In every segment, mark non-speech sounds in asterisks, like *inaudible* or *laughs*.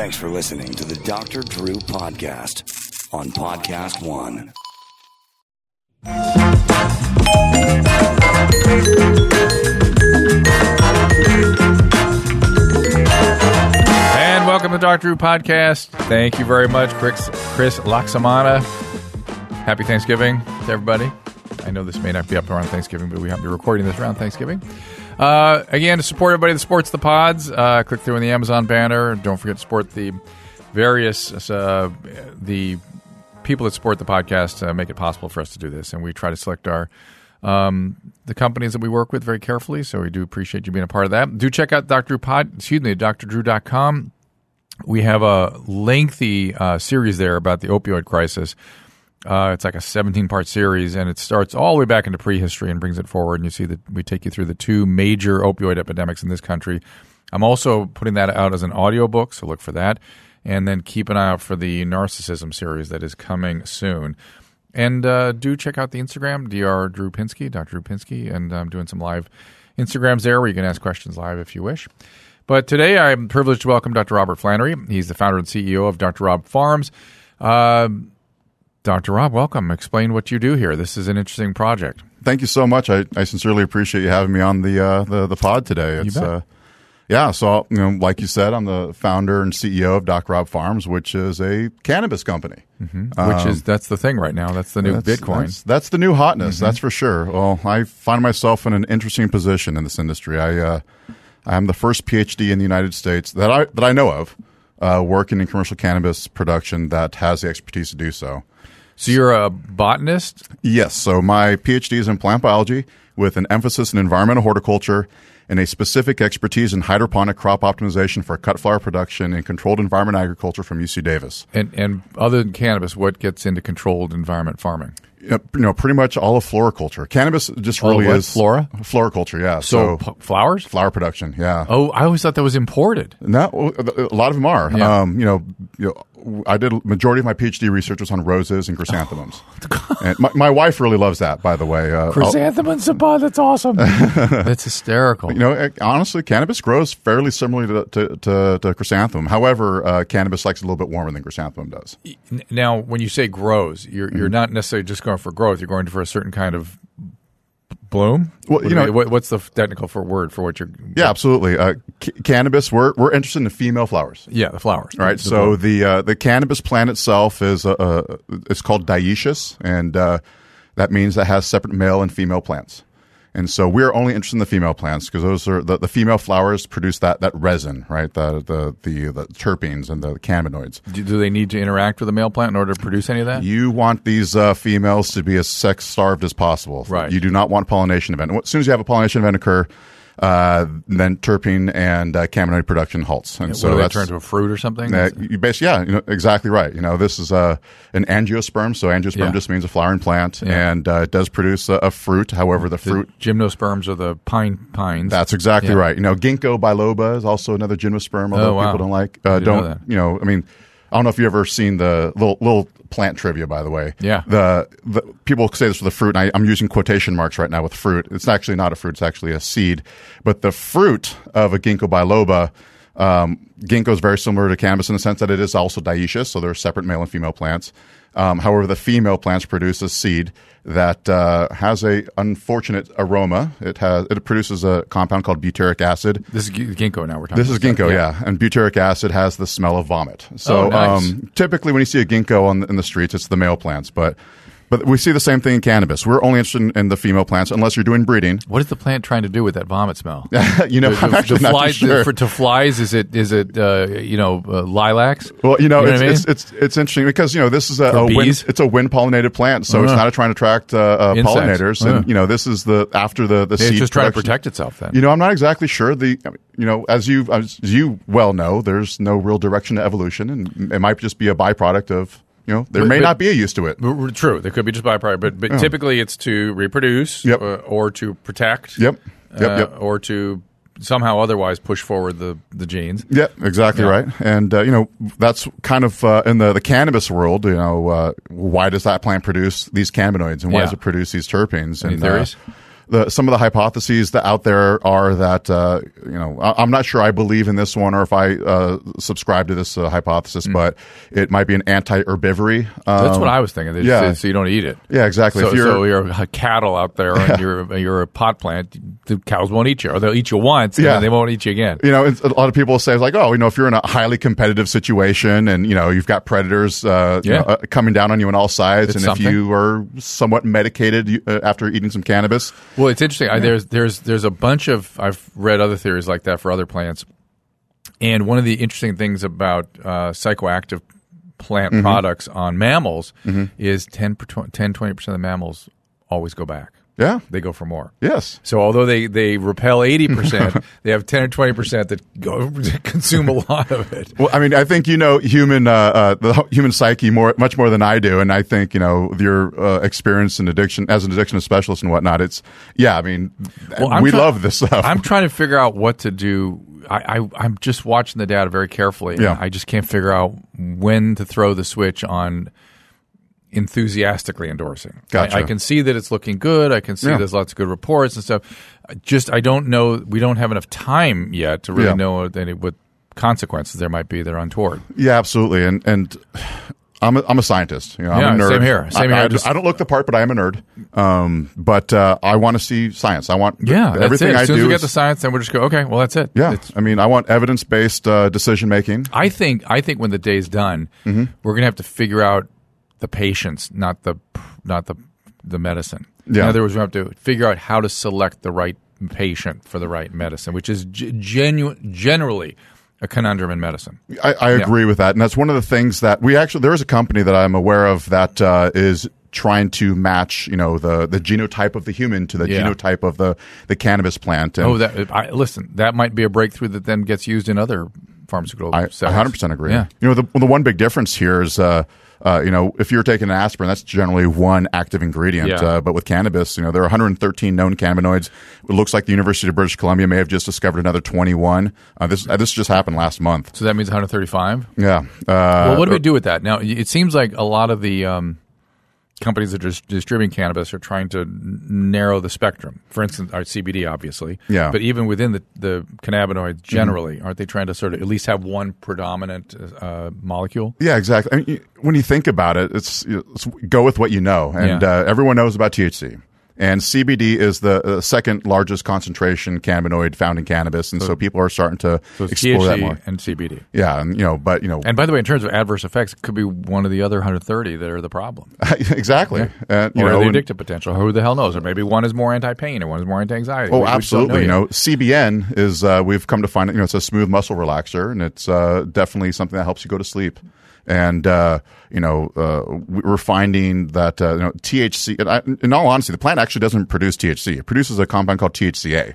Thanks for listening to the Dr. Drew Podcast on Podcast One. And welcome to Dr. Drew Podcast. Thank you very much, Chris, Chris Laxamana. Happy Thanksgiving to everybody. I know this may not be up around Thanksgiving, but we have to be recording this around Thanksgiving. Uh, again, to support everybody that supports the pods, uh, click through in the Amazon banner. Don't forget to support the various uh, the people that support the podcast uh, make it possible for us to do this, and we try to select our um, the companies that we work with very carefully. So we do appreciate you being a part of that. Do check out Dr. Pod, excuse me, drdrew.com. We have a lengthy uh, series there about the opioid crisis. Uh, it's like a 17 part series, and it starts all the way back into prehistory and brings it forward. And you see that we take you through the two major opioid epidemics in this country. I'm also putting that out as an audiobook, so look for that. And then keep an eye out for the narcissism series that is coming soon. And uh, do check out the Instagram, Dr. Drew Pinsky, Dr. Drew Pinsky, and I'm doing some live Instagrams there where you can ask questions live if you wish. But today I'm privileged to welcome Dr. Robert Flannery. He's the founder and CEO of Dr. Robb Farms. Uh, Dr. Robb, welcome. Explain what you do here. This is an interesting project. Thank you so much. I, I sincerely appreciate you having me on the uh, the, the pod today. It's, bet. Uh, yeah, so you know, like you said, I'm the founder and CEO of Doc Robb Farms, which is a cannabis company. which is that's the thing right now. That's the new Um, That's, Bitcoin. That's, that's the new hotness. That's for sure. Well, I find myself in an interesting position in this industry. I uh, I'm the first PhD in the United States that I that I know of uh, working in commercial cannabis production that has the expertise to do so. So you're a botanist. Yes. So my PhD is in plant biology with an emphasis in environmental horticulture and a specific expertise in hydroponic crop optimization for cut flower production and controlled environment agriculture from UC Davis. And and other than cannabis, what gets into controlled environment farming? You know, pretty much all of floriculture. Cannabis just All of really is Flora? Floriculture, yeah. So, So, p- flowers. flower production, yeah. Oh, I always thought that was imported. No, a lot of them are. Yeah. Um, you know, you know, I did majority of my PhD research was on roses and chrysanthemums. *laughs* and my, my wife really loves that, by the way. Uh, I'll- Chrysanthemum Sabah, that's awesome. *laughs* that's hysterical. You know, eh, honestly, cannabis grows fairly similarly to, to, to, to chrysanthemum. However, uh, cannabis likes it a little bit warmer than chrysanthemum does. Now, when you say grows, you're you're Mm-hmm. not necessarily just going for growth. You're going for a certain kind of b- bloom. Well, What you know- we- what, what's the technical for word for what you're? Yeah, absolutely. Uh, c- cannabis, we're, we're interested in the female flowers. yeah, the flowers. Right, The so bloom. the uh, the cannabis plant itself is uh, uh, it's called dioecious, and uh, that means that has separate male and female plants. And so we're only interested in the female plants because those are the, the female flowers produce that, that resin, right? The, the the the terpenes and the cannabinoids. do, do they need to interact with the male plant in order to produce any of that? You want these uh, females to be as sex starved as possible. Right. You do not want pollination event. As soon as you have a pollination event occur, uh, then terpene and uh, cannabinoid production halts. And so so do they that's turn to a fruit or something? uh, you basically, yeah, you know, exactly right. You know, this is uh, an angiosperm. So angiosperm Yeah. just means a flowering plant, Yeah. and uh, it does produce a, a fruit. However, the, the fruit. gymnosperms are the pine pines. That's exactly Yeah. right. You know, ginkgo biloba is also another gymnosperm. Although Oh, wow. people don't like, uh, didn't know don't you know? I mean, I don't know if you have ever seen the little little plant trivia. By the way, Yeah. The, the people say this for the fruit. And I, I'm using quotation marks right now with fruit. It's actually not a fruit. It's actually a seed. But the fruit of a ginkgo biloba. Um, ginkgo is very similar to cannabis in the sense that it is also dioecious, so there are separate male and female plants. Um, however, the female plants produce a seed that uh, has a unfortunate aroma. It has it produces a compound called butyric acid. this is ginkgo now. We're talking. This is ginkgo, yeah. And butyric acid has the smell of vomit. So Oh, nice. um, typically, when you see a ginkgo on the, in the streets, it's the male plants. But but we see the same thing in cannabis. We're only interested in, in the female plants unless you're doing breeding. What is the plant trying to do with that vomit smell? *laughs* you know, The- I'm actually the not sure. for, to flies, is it is it uh, you know uh, lilacs? Well, you know, You know it's, I mean? it's, it's it's interesting because you know this is a, a wind, it's a wind pollinated plant, so it's Uh-huh. not trying to attract uh, uh, pollinators, Uh-huh. and you know this is the after the the It's seed just trying to protect itself. Then You know, I'm not exactly sure. The you know, as you as you well know, there's no real direction to evolution, and it might just be a byproduct of you know there But- may but- not be a use to it. True, there could be just byproduct, but but typically it's to reproduce, Yep. uh, or to protect, Yep. Yep, uh, yep. or to somehow otherwise push forward the the genes. Yep, exactly Yeah. right. And uh, you know that's kind of uh, in the the cannabis world. You know, uh, why does that plant produce these cannabinoids, and why Yeah. does it produce these terpenes? Any and, theories? The some of the hypotheses that out there are that uh, you know I, am not sure I believe in this one or if I uh, subscribe to this uh, hypothesis, but it might be an anti-herbivory. Um, That's what I was thinking. They yeah. so you don't eat it. yeah, exactly. So, if you're, so you're a cattle out there *laughs* and you're you're a pot plant. The cows won't eat you, or they'll eat you once, Yeah. they won't eat you again. you know, it's- a lot of people say like, oh, you know, if you're in a highly competitive situation and you know you've got predators, uh, you know, uh, coming down on you on all sides, It's and something. if you are somewhat medicated uh, after eating some cannabis, Well, it's interesting. I, there's there's there's a bunch of I've read other theories like that for other plants, and one of the interesting things about uh, psychoactive plant Mm-hmm. products on mammals is 10 10 20 percent of the mammals always go back. Yeah, They go for more. yes, So although they, they repel eighty percent, *laughs* they have ten or twenty percent that go *laughs* consume a lot of it. Well, I mean, I think you know human uh, uh, the human psyche more much more than I do, and I think you know your uh, experience in addiction as an addiction specialist and whatnot. It's yeah, I mean, Well, we try- love this stuff. I'm trying to figure out what to do. I, I I'm just watching the data very carefully. and Yeah. I just can't figure out when to throw the switch on enthusiastically endorsing. Gotcha. I, I can see that it's looking good. I can see Yeah. there's lots of good reports and stuff. I Just I don't know. We don't have enough time yet to really Yeah. know any, what consequences there might be that are untoward. yeah, absolutely, and and. I'm a, I'm a scientist. You know, I'm Yeah, a nerd. same here. Same I, here. I, Just- I don't look the part, but I am a nerd. Um, but uh, I want to see science. I want Yeah, everything it. As I soon do. as we get the science, then we'll just go. Okay, well that's it. yeah, It's- I mean, I want evidence based uh, decision making. I think I think when the day's done, Mm-hmm. we're going to have to figure out the patients, not the not the the medicine. In other words, we have to figure out how to select the right patient for the right medicine, which is g- genu- generally a conundrum in medicine. I, I agree with that, and that's one of the things that we actually there is a company that I'm aware of that uh, is trying to match, you know, the the genotype of the human to the Yeah. genotype of the the cannabis plant. And Oh, that I, listen, that might be a breakthrough that then gets used in other pharmaceutical. I settings. 100 percent agree. Yeah. You know, the the one big difference here is. Uh, uh, you know, if you're taking an aspirin, that's generally one active ingredient. Yeah. Uh, but with cannabis, you know, there are 113 known cannabinoids. It looks like the University of British Columbia may have just discovered another 21. Uh, this uh, this just happened last month. So that means 135. Yeah. Uh, Well, what do we do with that? Now, it seems like a lot of the um, companies that are distributing cannabis are trying to narrow the spectrum. For instance, our CBD, obviously. Yeah. Mm-hmm. But even within the, the cannabinoids generally, aren't they trying to sort of at least have one predominant uh, molecule? Yeah, exactly. I mean, when you think about it, it's, it's go with what you know, and Yeah. uh, everyone knows about THC. And CBD is the uh, second largest concentration cannabinoid found in cannabis, and so, people are starting to So explore that THC more. and CBD. Yeah, and you know, but you know, And by the way, in terms of adverse effects, it could be one of the other 130 that are the problem. *laughs* exactly. And, you or know, the and- addictive potential. Who the hell knows? Or maybe one is more anti-pain, or one is more anti-anxiety. Oh, We- we just don't absolutely. You know, CBN is uh, we've come to find it. You know, it's a smooth muscle relaxer, and it's uh, definitely something that helps you go to sleep. And uh, you know, uh, we- we're finding that uh, you know THC. I, in all honesty, the plant actually doesn't produce THC. It produces a compound called THCA.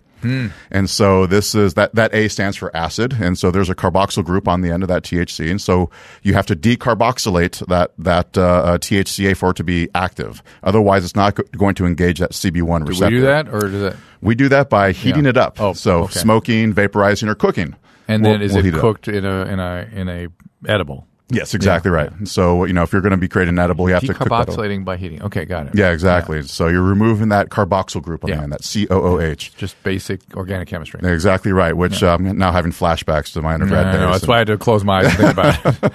And so this is that that A stands for acid, and so there's a carboxyl group on the end of that THC, and so you have to decarboxylate that that uh, uh, THCA for it to be active. Otherwise, it's not go- going to engage that CB1 receptor. Do we do that, or does that? We do that by heating Yeah. it up. Oh, so okay. smoking, vaporizing, or cooking. And We'll- then is we'll it cooked in a in a in a edible? Yes, exactly right. So you know, if you're going to be creating an edible, you have to cook that. Decarboxylating by heating. Okay, got it. Yeah, exactly. So you're removing that carboxyl group on Yeah. the end, that COOH. Just basic organic chemistry. Exactly right. Which I'm now having flashbacks to my undergrad I days. know, that's And- why I had to close my eyes and think about it.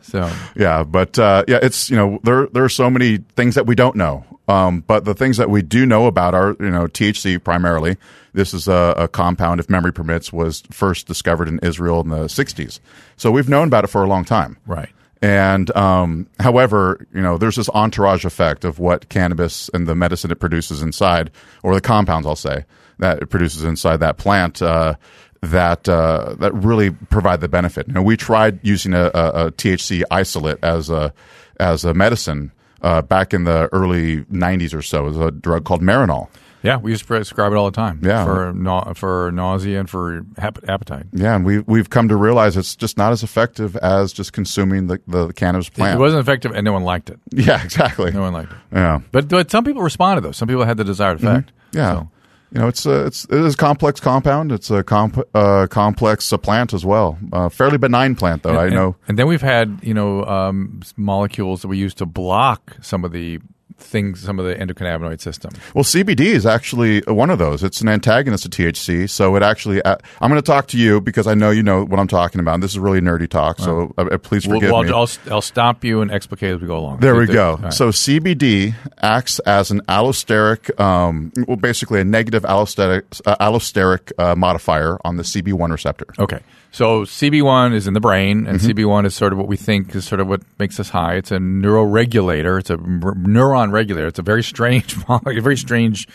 *laughs* so *laughs* Yeah, but uh, yeah, it's you know there there are so many things that we don't know. Um, but the things that we do know about are you know THC primarily. This is a, a compound, if memory permits, was first discovered in Israel in the '60s. So we've known about it for a long time. right. And um, however, you know, there's this entourage effect of what cannabis and the medicine it produces inside, or the compounds, I'll say, that it produces inside that plant. Uh, that uh, that really provide the benefit. You know, we tried using a, a, a THC isolate as a as a medicine uh, back in the early '90s or so. It was a drug called Marinol. Yeah, we used to prescribe it all the time. Yeah. for na- for nausea and for hap- appetite. Yeah, and we we've come to realize it's just not as effective as just consuming the, the cannabis plant. It wasn't effective, and no one liked it. *laughs* yeah, exactly. No one liked it. Yeah. But, but some people responded though. Some people had the desired effect. Mm-hmm. Yeah. So- You know, it's a, it's it is a complex compound. It's a comp, uh, complex uh, plant as well. Uh, fairly benign plant, though. I know. And then we've had you know um, molecules that we use to block some of the things, some of the endocannabinoid system. Well, CBD is actually one of those. It's an antagonist of THC, so it actually. Uh, I'm going to talk to you because I know you know what I'm talking about. This is really nerdy talk, so uh, uh, please forgive well, me. I'll, I'll stop you and explicate as we go along. There we go. right. So CBD acts as an allosteric, um, well, basically a negative allosteric, uh, allosteric uh, modifier on the CB1 receptor. Okay. So CB1 is in the brain, and Mm-hmm. CB1 is sort of what we think is sort of what makes us high. It's a neuroregulator. It's a r- neuron regulator. It's a very strange, *laughs* a very strange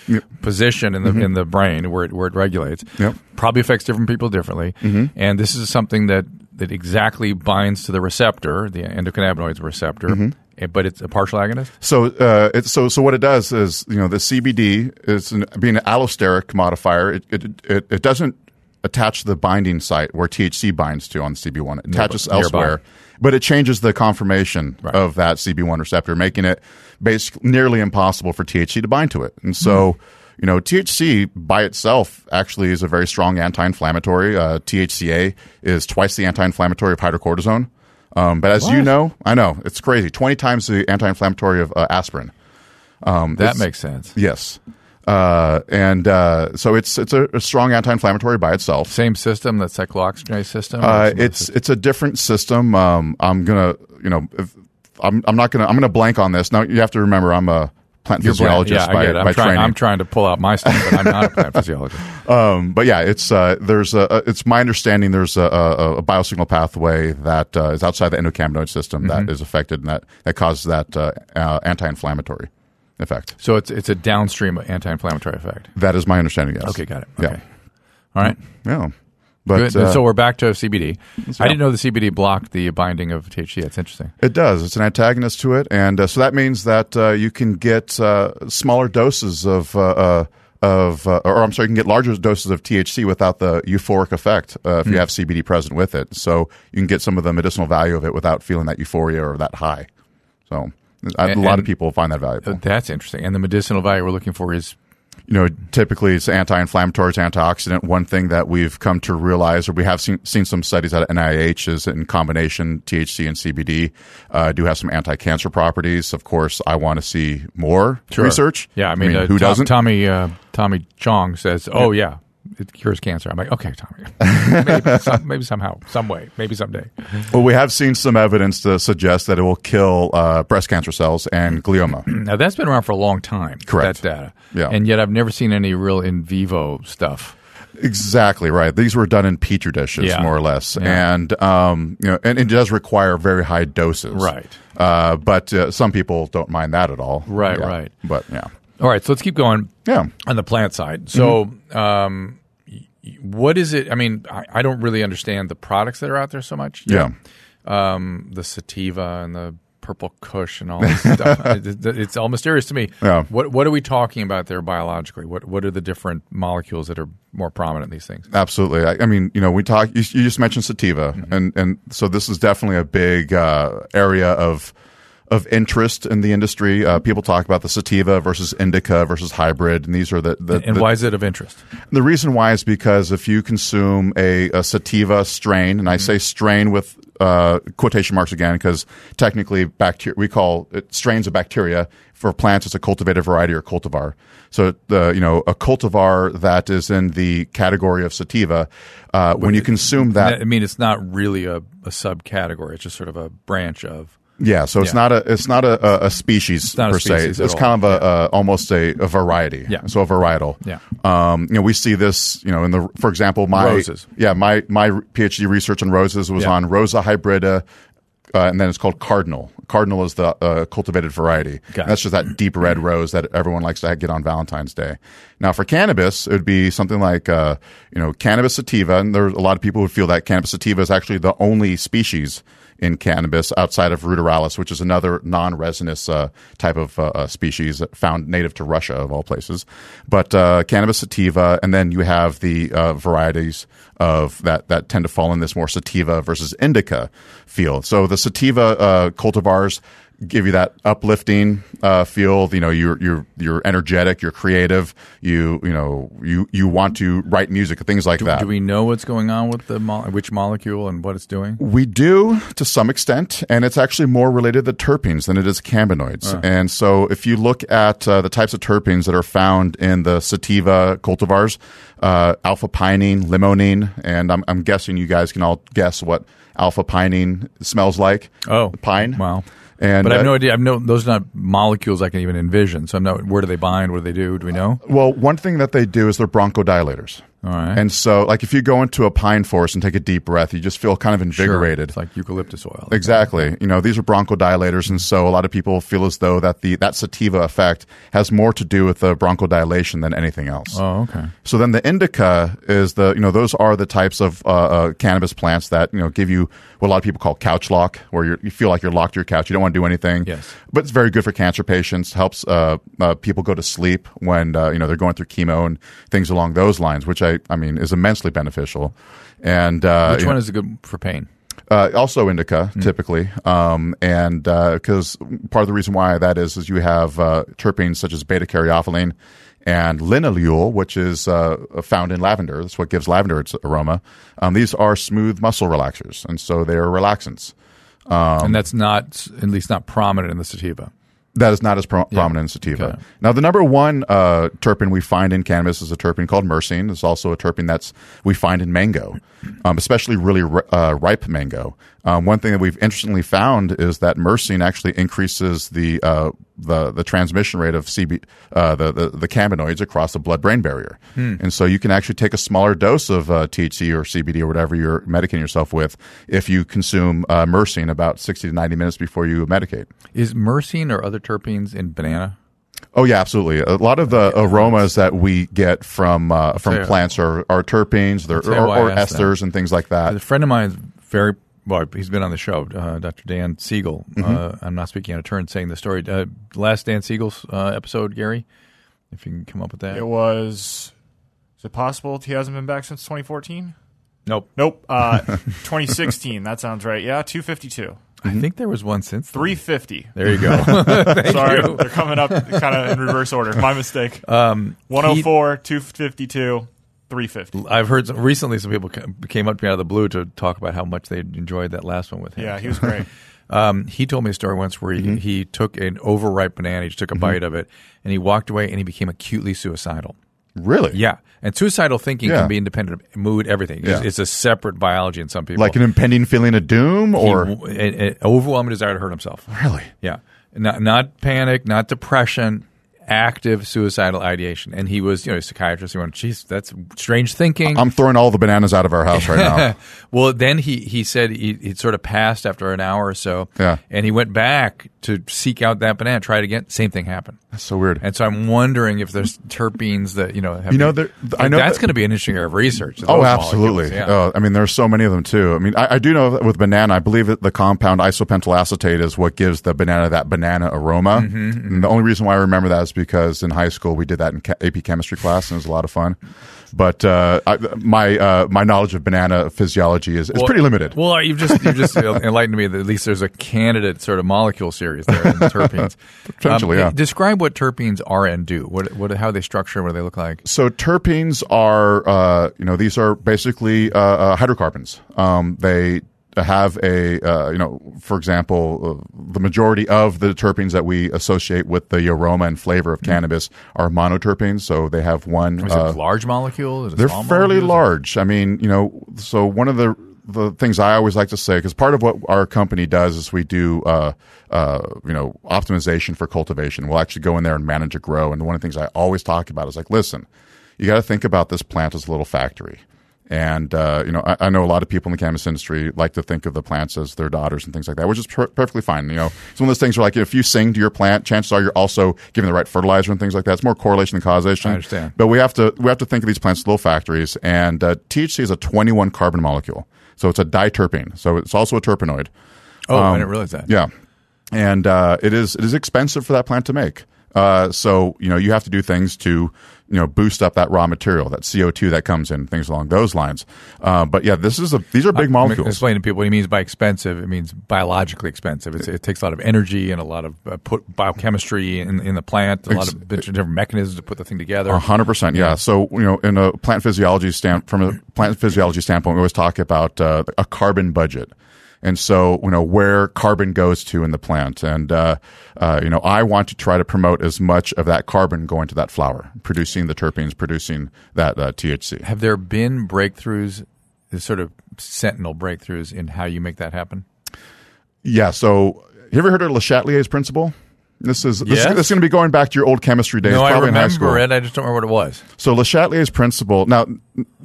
position in the in the brain where it, where it regulates. Mm-hmm. Yep. Mm-hmm. Probably affects different people differently. And this is something that that exactly binds to the receptor, the endocannabinoids receptor. Mm-hmm. eh, But it's a partial agonist. So, uh, it's, so, so what it does is, you know, the CBD is an, being an allosteric modifier. It, it, it, it doesn't attach the binding site where THC binds to on the CB1. It attaches nearby. elsewhere, but it changes the conformation Right. of that CB1 receptor, making it basically nearly impossible for THC to bind to it. And so, Hmm. you know, THC by itself actually is a very strong anti-inflammatory. Uh, THCA is twice the anti-inflammatory of hydrocortisone. Um, but as you know, I know it's crazy. Twenty times the anti-inflammatory of uh, aspirin. that makes sense. Yes, uh, and uh, so it's it's a, a strong anti-inflammatory by itself. Same system, that cyclooxygenase system. Uh, it's it's a different system. Um, I'm gonna you know if, I'm I'm not gonna I'm gonna blank on this. Now you have to remember I'm a plant You're blank. physiologist Yeah, by, I get it. I'm by trying, training. I'm trying to pull out my stuff, but I'm not a plant *laughs* physiologist. Um, but yeah, it's uh, there's a, it's my understanding there's a, a, a biosignal pathway that uh, is outside the endocannabinoid system that Mm-hmm. is affected and that that causes that uh, uh, anti-inflammatory effect. So it's it's a downstream anti-inflammatory effect. That is my understanding. Yes. Okay, got it. Yeah. Okay, all right. Yeah. But uh, so we're back to CBD. I yeah. didn't know the CBD blocked the binding of THC. That's interesting. It does. It's an antagonist to it, and uh, so that means that uh, you can get uh, smaller doses of. Uh, uh, of, uh, or I'm sorry, you can get larger doses of THC without the euphoric effect uh, if you have CBD present with it. So you can get some of the medicinal value of it without feeling that euphoria or that high. So a And- lot of people find that valuable. Uh, That's interesting. And the medicinal value we're looking for is you know, typically it's anti-inflammatory, it's antioxidant. One thing that we've come to realize, or we have seen, seen some studies at NIH, is in combination THC and CBD uh, do have some anti-cancer properties. Of course, I want to see more research. Yeah, I mean, uh, who Tom- doesn't? Tommy uh, Tommy Chong says, "Oh yeah, it cures cancer." I'm like, "Okay, Tommy, maybe, *laughs* some, maybe somehow, some way, maybe someday." Well, we have seen some evidence to suggest that it will kill uh, breast cancer cells and glioma. *clears throat* Now that's been around for a long time. Correct. That data. Yeah. And yet I've never seen any real in vivo stuff. exactly right. These were done in petri dishes, Yeah. more or less, Yeah. and um, you know, and it does require very high doses. Right. Uh, but uh, some people don't mind that at all. Right, Yeah. right. But yeah, All right, so let's keep going. yeah. on the plant side. So, Mm-hmm. Um, what is it? I mean, I, I don't really understand the products that are out there so much. Yeah. Um, the sativa and the purple kush and all this stuff. *laughs* It- it- It's all mysterious to me. Yeah. What What are we talking about there biologically? What What are the different molecules that are more prominent in these things? Absolutely. I, I mean, you know, we talk. You, you just mentioned sativa, Mm-hmm. and and so this is definitely a big uh, area of of interest in the industry. Uh, people talk about the sativa versus indica versus hybrid, and these are the the, And the, why is it of interest? the reason why is because if you consume a, a sativa strain, and I say strain with uh, quotation marks again, because technically bacteria we call it strains of bacteria. For plants, it's a cultivated variety or cultivar. So, the you know, a cultivar that is in the category of sativa, uh, when you consume that, I mean, it's not really a, a subcategory. It's just sort of a branch of. Yeah, so it's Yeah. not a it's not a, a, a species not a per species se. It's all. kind of a, a almost a, a variety. Yeah. so a varietal. Yeah. Um, you know, we see this. You know, in the for example, my Roses. Yeah, my my PhD research on roses was Yeah. on Rosa hybrida. Uh, and then it's called cardinal. Cardinal is the uh, cultivated variety. That's just that deep red rose that everyone likes to get on Valentine's Day. Now, for cannabis, it would be something like uh, you know cannabis sativa, and there's a lot of people who feel that cannabis sativa is actually the only species in cannabis outside of ruderalis, which is another non-resinous uh, type of uh, uh, species found native to Russia of all places. But uh, cannabis sativa, and then you have the uh, varieties of that that tend to fall in this more sativa versus indica field. So the sativa uh, cultivars give you that uplifting uh, feel. You know, you're you're you're energetic, you're creative. You you know you you want to write music, things like that. Do we know what's going on with the mo- which molecule and what it's doing? We do to some extent, and it's actually more related to terpenes than it is cannabinoids. And so, if you look at uh, the types of terpenes that are found in the sativa cultivars, uh, alpha pinene, limonene, and I'm, I'm guessing you guys can all guess what alpha pinene smells like. Oh, pine. Wow. And But I have uh, no idea. I've no those are not molecules I can even envision. So I'm not. Where do they bind? What do they do? Do we know? Well, one thing that they do is they're bronchodilators. All right. And so, like, if you go into a pine forest and take a deep breath, you just feel kind of Sure. invigorated. It's like eucalyptus oil. Exactly. You know, these are bronchodilators, and so a lot of people feel as though that the that sativa effect has more to do with the bronchodilation than anything else. Oh, okay. So then the indica is the you know those are the types of uh, uh, cannabis plants that you know give you what a lot of people call couch lock, where you're, you feel like you're locked to your couch, you don't want to do anything. Yes. but it's very good for cancer patients. Helps uh, uh, people go to sleep when uh, you know they're going through chemo and things along those lines, which I I mean is immensely beneficial. And uh, Which one know- is good for pain? uh, also indica, typically, um, and because part of the reason why that is is you have uh, terpenes such as beta caryophyllene and linalool, which is uh, found in lavender. That's what gives lavender its aroma. Um, these are smooth muscle relaxers, and so they are relaxants. Um, and that's not at least not prominent in the sativa. That is not as pro- prominent in sativa. Okay. Now, the number one uh, terpene we find in cannabis is a terpene called myrcene. It's also a terpene that's we find in mango, um, especially really ri- uh, ripe mango. Um, one thing that we've interestingly found is that myrcene actually increases the uh, the the transmission rate of CB uh, the, the the cannabinoids across the blood brain barrier, and so you can actually take a smaller dose of uh, THC or CBD or whatever you're medicating yourself with if you consume uh, myrcene about sixty to ninety minutes before you medicate. Is myrcene or other terpenes in banana? Oh yeah, absolutely. A lot of the aromas that we get from uh, from plants are, are terpenes, they're, or, or asked that. esters and things like that. A friend of mine is very well. He's been on the show, uh, Dr. Dan Siegel. Mm-hmm. Uh, I'm not speaking out of turn saying the story. Uh, last Dan Siegel's uh, episode, Gary, if you can come up with that. It was. Is it possible he hasn't been back since 2014? Nope. Nope. Uh, *laughs* 2016. That sounds right. Yeah, 252. I think there was one since. then. 350. There you go. *laughs* *laughs* Sorry, you. they're coming up kind of in reverse order. My mistake. Um, 104, 252, 350. I've heard some, recently some people came up to me out of the blue to talk about how much they enjoyed that last one with him. Yeah, he was great. *laughs* Um, he told me a story once where he, Mm-hmm. he took an overripe banana, he just took a bite of it, and he walked away and he became acutely suicidal. Really? Yeah, and suicidal thinking Yeah. can be independent of mood, everything. It's, Yeah. it's a separate biology in some people. Like an impending feeling of doom, He- or an, an overwhelming desire to hurt himself. really? Yeah, not not panic, not depression, active suicidal ideation. And he was, you know, a psychiatrist. He went, "Geez, that's strange thinking." I'm throwing all the bananas out of our house right now. *laughs* well, then he, he said he, he sort of passed after an hour or so. Yeah. And he went back to seek out that banana, try it again. Same thing happened. That's so weird. And so I'm wondering if there's terpenes that, you know, have You know, there- I know that's that- going to be an interesting area of research. Oh, absolutely. Yeah. Oh, I mean, there's so many of them too. I mean, I, I do know that with banana, I believe that the compound isopentyl acetate is what gives the banana that banana aroma. Mm-hmm, And the only reason why I remember that is because in high school we did that in AP chemistry class, and it was a lot of fun. But uh, I, my uh, my knowledge of banana physiology is, is Well- pretty limited. Well, you've just you've just *laughs* enlightened me that at least there's a candidate sort of molecule series there in terpenes. *laughs* Potentially, yeah. Describe what terpenes are and do. What what how they structure. What do they look like? So terpenes are, uh, you know, these are basically uh, uh, hydrocarbons. Um, they have a, uh, you know, for example, uh, the majority of the terpenes that we associate with the aroma and flavor of cannabis are monoterpenes. So they have one. Is uh, it large molecule? They're fairly large. I mean, you know, so one of the the things I always like to say, because part of what our company does is we do, uh, uh, you know, optimization for cultivation. We'll actually go in there and manage a grow. And one of the things I always talk about is like, listen, you got to think about this plant as a little factory. And uh, you know, I, I know a lot of people in the cannabis industry like to think of the plants as their daughters and things like that, which is per- perfectly fine. You know, it's one of those things where like if you sing to your plant, chances are you're also giving the right fertilizer and things like that. It's more correlation than causation. I understand. But we have to we have to think of these plants as little factories. And uh, THC is a 21 carbon molecule, so it's a diterpene. So it's also a terpenoid. Oh, I Um, didn't realize that. Yeah, and uh, it is it is expensive for that plant to make. Uh, so you know you have to do things to you know boost up that raw material, that CO two that comes in, things along those lines. Uh, but yeah, this is a these are big I'm molecules. Explain to people what he means by expensive. It means biologically expensive. It's, it takes a lot of energy and a lot of uh, put biochemistry in, in the plant, a lot of different mechanisms to put the thing together. A hundred percent, yeah. So you know, in a plant physiology stand from a plant physiology standpoint, we always talk about uh, a carbon budget, and so you know where carbon goes to in the plant, and uh, uh, you know I want to try to promote as much of that carbon going to that flower, producing the terpenes, producing that uh, THC. Have there been breakthroughs, the sort of sentinel breakthroughs in how you make that happen? Yeah. So have you ever heard of Le Chatelier's principle? This is this, Yes. is, this is going to be going back to your old chemistry days, no, I probably in high school. remember it. I just don't remember what it was. So Le Chatelier's principle. Now,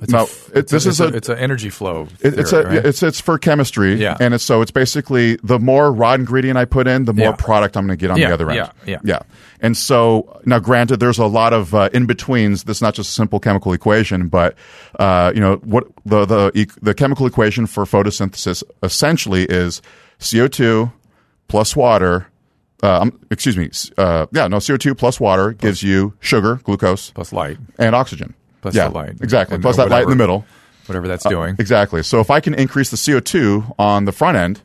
now it, this is a, a, it's an energy flow. It, it's a right? it's it's for chemistry, Yeah. and it's so it's basically the more raw ingredient I put in, the more Yeah. product I'm going to get on Yeah, the other end. yeah, yeah. yeah. And so now, granted, there's a lot of uh, in betweens. This is not just a simple chemical equation, but uh, you know what the the the chemical equation for photosynthesis essentially is CO2 plus water. Uh, um, excuse me. Uh, yeah, no CO2 plus water gives you sugar, glucose, plus light, and oxygen. Plus yeah, the light. exactly. And plus that light in the middle. whatever that's doing. Exactly. So if I can increase the CO2 on the front end,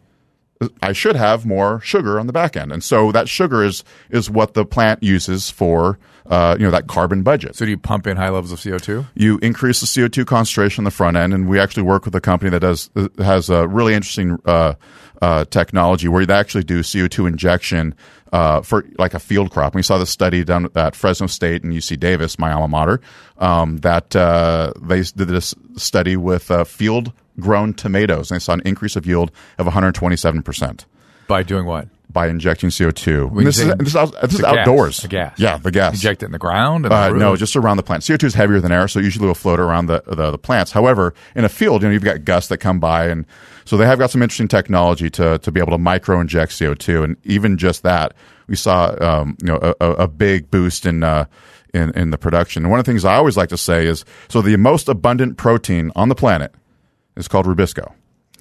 I should have more sugar on the back end. And so that sugar is is what the plant uses for uh, you know that carbon budget. So do you pump in high levels of CO two? You increase the CO2 concentration on the front end, and we actually work with a company that does has a really interesting uh, uh, technology where they actually do CO2 injection uh, for like a field crop. We saw this study done at Fresno State and UC Davis, my alma mater, um, that uh, they did this study with uh, field grown tomatoes, and they saw an increase of yield of 127 percent By doing what? By injecting CO2. When This is, this is, out- this is the gas, outdoors. the gas. Yeah, the gas. Inject it in the ground? Uh, the no, just around the plant. CO2 is heavier than air, so usually will float around the, the the plants. However, in a field, you know, you've got gusts that come by, and so they have got some interesting technology to to be able to micro inject CO2, and even just that, we saw um, you know a, a a big boost in. Uh, in, in the production. And one of the things I always like to say is so the most abundant protein on the planet is called rubisco.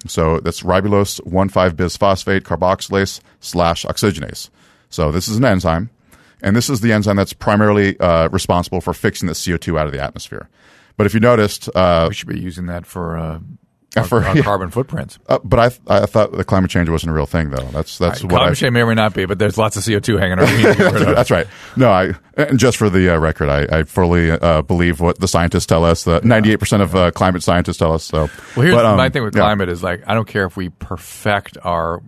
So that's ribulose 1,5 bisphosphate carboxylase slash oxygenase. So this is an enzyme, and this is the enzyme that's primarily uh, responsible for fixing the CO2 out of the atmosphere. But if you noticed, uh, we should be using that for, Uh, our, for- our *laughs* yeah. carbon footprints. uh, but I, I thought the climate change wasn't a real thing, though. That's that's what I. Climate change may or may not be, but there's lots of CO2 hanging around. we need to get rid of. That's right. No, I and just for the uh, record, I, I fully uh, believe what the scientists tell us. The ninety-eight percent of uh, climate scientists tell us. So, Well, here's But, um, my thing with yeah. climate is like I don't care if we perfect our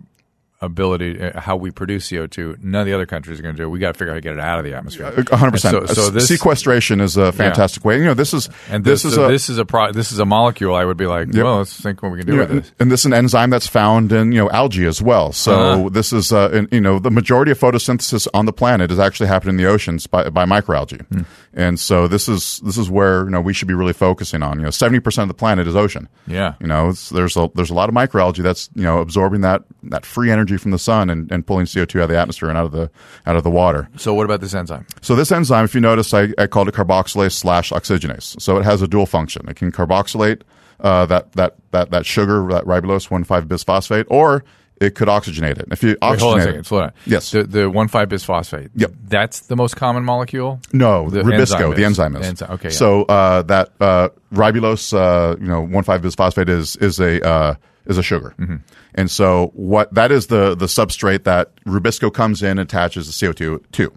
ability, uh, how we produce CO2. None of the other countries are going to do it. We got to figure out how to get it out of the atmosphere. Hundred percent. So, so this sequestration is a fantastic way. You know, this is and this, is so a this is a pro, this is a molecule. I would be like, Yep. well, let's think what we can do Yeah, with this. and this is an enzyme that's found in you know algae as well. So Uh-huh. this is uh, and, you know the majority of photosynthesis on the planet is actually happening in the oceans by, by microalgae, Hmm. And so this is this is where you know we should be really focusing on. You know, seventy percent of the planet is ocean. Yeah. you know, it's, there's a there's a lot of microalgae that's you know absorbing that that free energy from the sun and, and pulling CO two out of the atmosphere and out of the out of the water. So what about this enzyme? So this enzyme, if you notice, I, I called it carboxylase slash oxygenase. So it has a dual function. It can carboxylate uh, that that that that sugar, that ribulose one five bisphosphate, or it could oxygenate it. If you Wait, hold on a oxygenate second. it, Slow down. Yes. The the one five bisphosphate. Yep. That's the most common molecule. no, The Rubisco, enzyme the enzyme is. The enzyme, okay, yeah. So uh, that uh, ribulose, uh, you know, one five bisphosphate is is a uh, is a sugar, Mm-hmm. and so what that is the the substrate that Rubisco comes in and attaches the CO two to.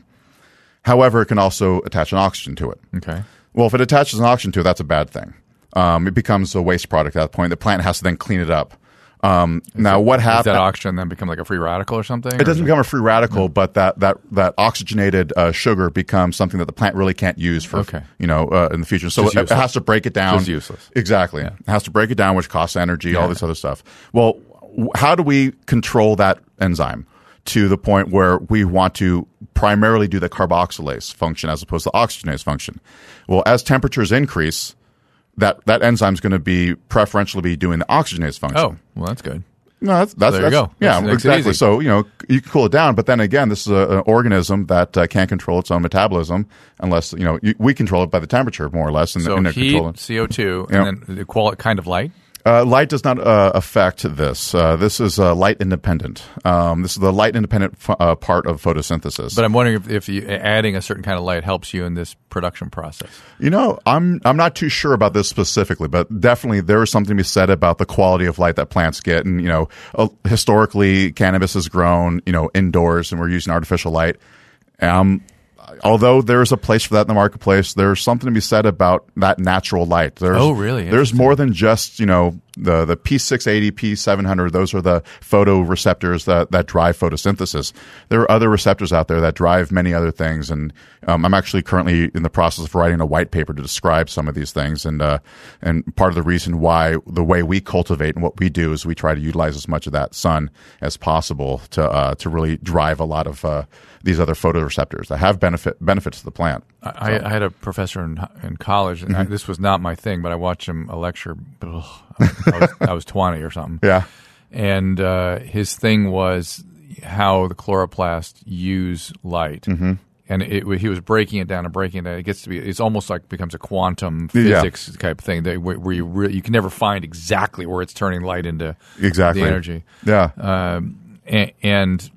However, it can also attach an oxygen to it. Okay. Well, if it attaches an oxygen to it, that's a bad thing. Um, it becomes a waste product at that point. The plant has to then clean it up. Um, now, what Does happens? that oxygen then become like a free radical or something? It doesn't become a free radical, but that that that oxygenated uh, sugar becomes something that the plant really can't use for Okay. you know uh, in the future. So it, it has to break it down. Just useless. Exactly. It has to break it down, which costs energy, all this other stuff. Well, w- how do we control that enzyme to the point where we want to primarily do the carboxylase function as opposed to the oxygenase function? Well, as temperatures increase, that that enzyme is going to be preferentially be doing the oxygenase function. Oh, well, that's good. No, that's, that's there you go. Yeah, makes exactly. So you know you can cool it down, but then again, this is a, an organism that uh, can't control its own metabolism unless you know you, we control it by the temperature more or less. And, So and heat. CO two, and then the quality kind of light. Uh, light does not uh, affect this. Uh, this is uh, light independent. Um, this is the light independent f- uh, part of photosynthesis. But I'm wondering if, if you, adding a certain kind of light helps you in this production process. You know, I'm I'm not too sure about this specifically, but definitely there is something to be said about the quality of light that plants get. And you know, uh, historically, cannabis has grown, you know, indoors, and we're using artificial light. Um, although there's a place for that in the marketplace, there's something to be said about that natural light. There's, Oh, really? There's more than just you know the the P680, P700. Those are the photoreceptors that that drive photosynthesis. There are other receptors out there that drive many other things, and um, I'm actually currently in the process of writing a white paper to describe some of these things. And uh, and part of the reason why the way we cultivate and what we do is we try to utilize as much of that sun as possible to uh, to really drive a lot of uh, these other photoreceptors that have benefit benefits to the plant. I, I had a professor in in college, and I, this was not my thing, but I watched him a lecture. Ugh, I, was, I was 20 or something. *laughs* Yeah. And uh, his thing was how the chloroplast use light. Mm-hmm. And it, he was breaking it down and breaking it down. It gets to be, it's almost like becomes a quantum Yeah. physics type thing that, where you really, you can never find exactly where it's turning light into Exactly. the energy. Yeah. Um, and, and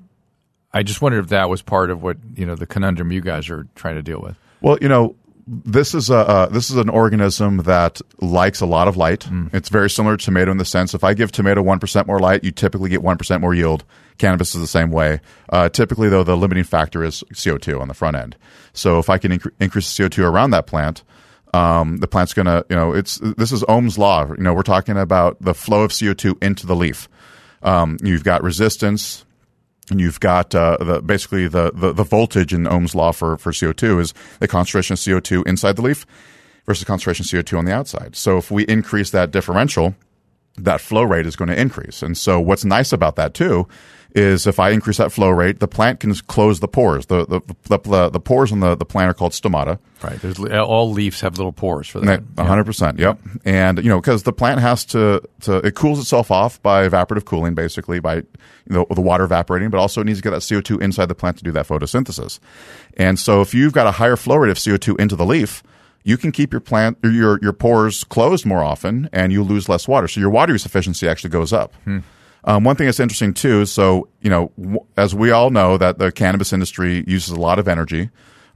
I just wondered if that was part of what you know the conundrum you guys are trying to deal with. Well, you know, this is a uh, this is an organism that likes a lot of light. It's very similar to tomato in the sense if I give tomato one percent more light, you typically get one percent more yield. Cannabis is the same way. Uh, typically, though, the limiting factor is CO two on the front end. So if I can incre- increase CO two around that plant. Um, the plant's gonna, you know, it's this is Ohm's law. You know, we're talking about the flow of CO two into the leaf. Um, you've got resistance, and you've got uh, the, basically the, the, the voltage in Ohm's law for, for CO2 is the concentration of CO2 inside the leaf versus the concentration of CO2 on the outside. So if we increase that differential, that flow rate is going to increase. And so what's nice about that too is if I increase that flow rate, the plant can close the pores. The the, the, the, the pores on the, the plant are called stomata. Right. There's uh, all leaves have little pores for that. Hundred percent. Yep. And you know, because the plant has to to it cools itself off by evaporative cooling, basically by you know the water evaporating, but also it needs to get that CO two inside the plant to do that photosynthesis. And so, if you've got a higher flow rate of CO two into the leaf, you can keep your plant your your pores closed more often, and you lose less water. So your water use efficiency actually goes up. Hmm. Um, one thing that's interesting too. So you know, w- as we all know, that the cannabis industry uses a lot of energy.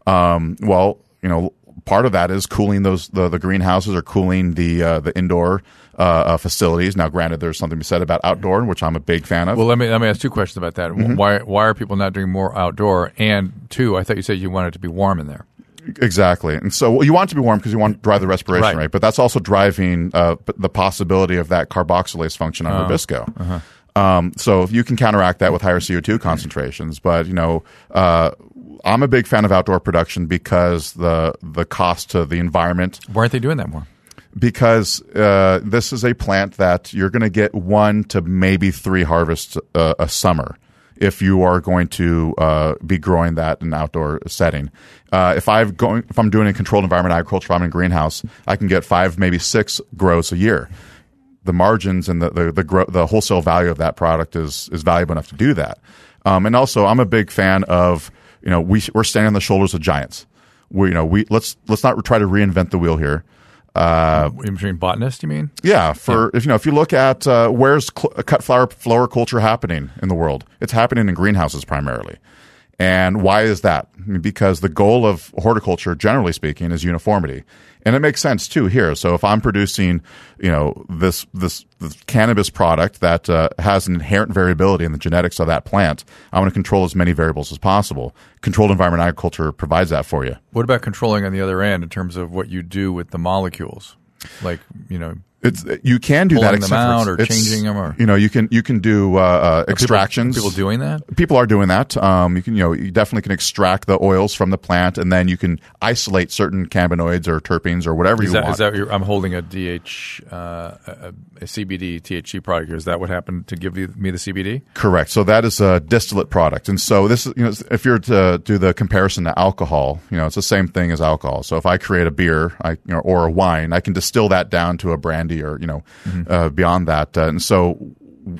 Um, well, you know, part of that is cooling those the, the greenhouses or cooling the uh, the indoor uh, uh, facilities. Now, granted, there's something to be said about outdoor, which I'm a big fan of. Well, let me let me ask two questions about that. Mm-hmm. Why why are people not doing more outdoor? And two, I thought you said you wanted it to be warm in there. Exactly. And so well, you want it to be warm because you want to drive the respiration Right. rate, but that's also driving uh, the possibility of that carboxylase function on Rubisco. Um, so if you can counteract that with higher CO2 concentrations. But, you know, uh, I'm a big fan of outdoor production because the the cost to the environment Why aren't they doing that more? because uh, this is a plant that you're going to get one to maybe three harvests uh, a summer if you are going to uh, be growing that in an outdoor setting. Uh, if I've going if I'm doing a controlled environment agriculture, I'm in a greenhouse, I can get five, maybe six grows a year. The margins and the the the, gro- the wholesale value of that product is is valuable enough to do that. Um, and also, I'm a big fan of you know we we're standing on the shoulders of giants. We you know we let's let's not try to reinvent the wheel here. Uh, In between botanists, you mean? yeah, for if you know if you look at uh, where's cl- cut flower flower culture happening in the world, it's happening in greenhouses primarily. And why is that? Because the goal of horticulture, generally speaking, is uniformity, and it makes sense too here. So if I'm producing, you know, this this, this cannabis product that uh, has an inherent variability in the genetics of that plant, I want to control as many variables as possible. Controlled environment agriculture provides that for you. What about controlling on the other end in terms of what you do with the molecules? Like, you know, It's you can do that them out or changing them or- you know you can you can do uh, uh, people- extractions. People, doing that? people are doing that. Um, you can, you know, you definitely can extract the oils from the plant, and then you can isolate certain cannabinoids or terpenes or whatever Is you that, want. is that your, I'm holding a DH, uh, a, a CBD THC product here. Is that what happened to give you, me the CBD? Correct. So that is a distillate product, and so this is, you know, if you're to do the comparison to alcohol, you know, it's the same thing as alcohol. So if I create a beer, I, you know, or a wine, I can distill that down to a brandy or you know, uh, beyond that. Uh, and so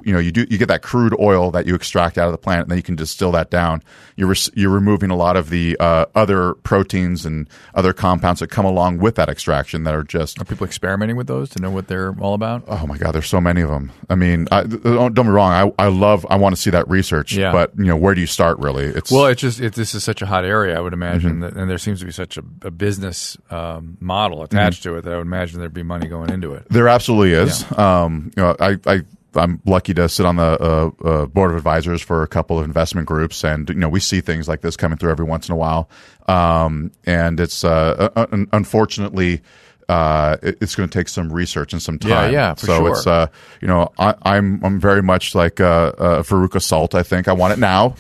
you know you do you get that crude oil that you extract out of the plant, and then you can distill that down. You're res- you're removing a lot of the uh, other proteins and other compounds that come along with that extraction that are just Are people experimenting with those to know what they're all about? Oh my God, there's so many of them. I mean, I, don't, don't be wrong. I, I love, I want to see that research. Yeah. But you know, where do you start? Really, it's Well, it's just it, this is such a hot area. I would imagine, Mm-hmm. that, and there seems to be such a, a business um, model Mm-hmm. attached to it that I would imagine there'd be money going into it. there absolutely is. Um, you know, I, I, I'm lucky to sit on the uh, uh, board of advisors for a couple of investment groups, and you know, we see things like this coming through every once in a while. Um, and it's uh, un- unfortunately. Uh, it's going to take some research and some time. yeah, for so sure. it's uh, you know, I, I'm I'm very much like uh, uh, Veruca Salt. I think I want it now.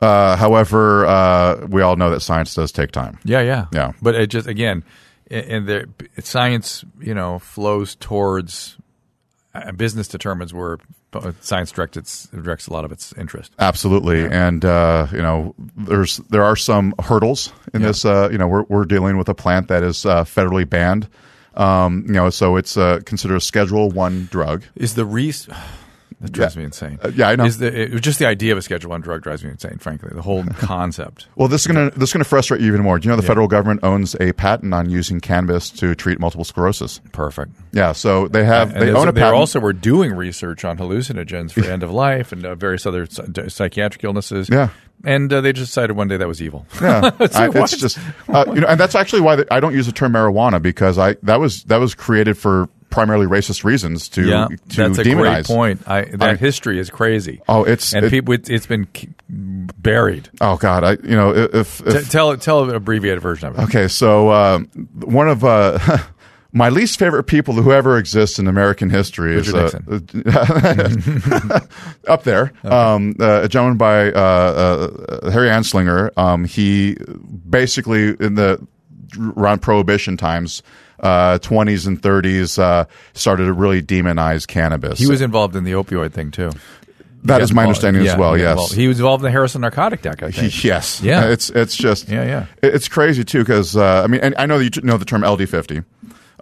Uh, however, uh, we all know that science does take time. Yeah, yeah, Yeah. But it just again, and and there, science, you know, flows towards uh, business determines where science directs its, directs a lot of its interest. Absolutely, and uh, you know, there's there are some hurdles in Yeah. this. Uh, you know, we're we're dealing with a plant that is uh, federally banned. Um, you know, so it's uh, considered a Schedule One drug. Is the res that drives me insane? Uh, yeah, I know. Is the it, just the idea of a Schedule One drug drives me insane? Frankly, the whole *laughs* concept. Well, this is gonna this is gonna frustrate you even more. Do you know the federal government owns a patent on using cannabis to treat multiple sclerosis? Perfect. Yeah, so they have And they own a they patent. also were doing research on hallucinogens for *laughs* end of life and uh, various other psychiatric illnesses. Yeah. and uh, they just decided one day that was evil. Yeah, *laughs* It's I, like, it's just uh, you know, and that's actually why the, I don't use the term marijuana because I that was that was created for primarily racist reasons to yeah, to that's a demonize. great point. I, that I- history is crazy. Oh, it's- and it- people. It, it's been buried. Oh God, I you know if, if T- tell tell an abbreviated version of it. Okay, so um, one of uh, *laughs* my least favorite people who ever exists in American history is Richard uh, *laughs* up there. Um, uh, a gentleman by uh, uh, Harry Anslinger. Um, he basically in the around Prohibition times. Uh, 20s and 30s uh, started to really demonize cannabis. He was involved in the opioid thing too. that He is my understanding yeah, as well. he Yes, involved. he was involved in the Harrison Narcotic Act. I think. Yes. Yeah. It's it's just Yeah, yeah. It's crazy too because uh, I mean and I know that you know the term LD50.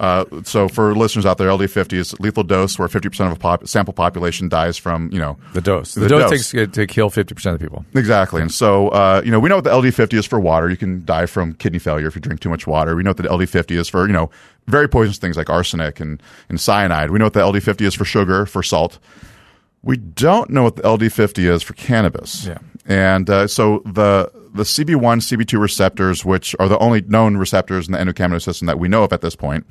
Uh, so for listeners out there, LD50 is lethal dose where 50% of a pop- sample population dies from you know The dose. The, The dose, dose. takes uh, to kill fifty percent of the people. Exactly. And so, uh, you know, we know what the LD50 is for water. You can die from kidney failure if you drink too much water. We know what the LD50 is for, you know, very poisonous things like arsenic and, and cyanide. We know what the LD50 is for sugar, for salt. We don't know what the LD50 is for cannabis. Yeah. And uh, so the the CB1, CB2 receptors, which are the only known receptors in the endocannabinoid system that we know of at this point,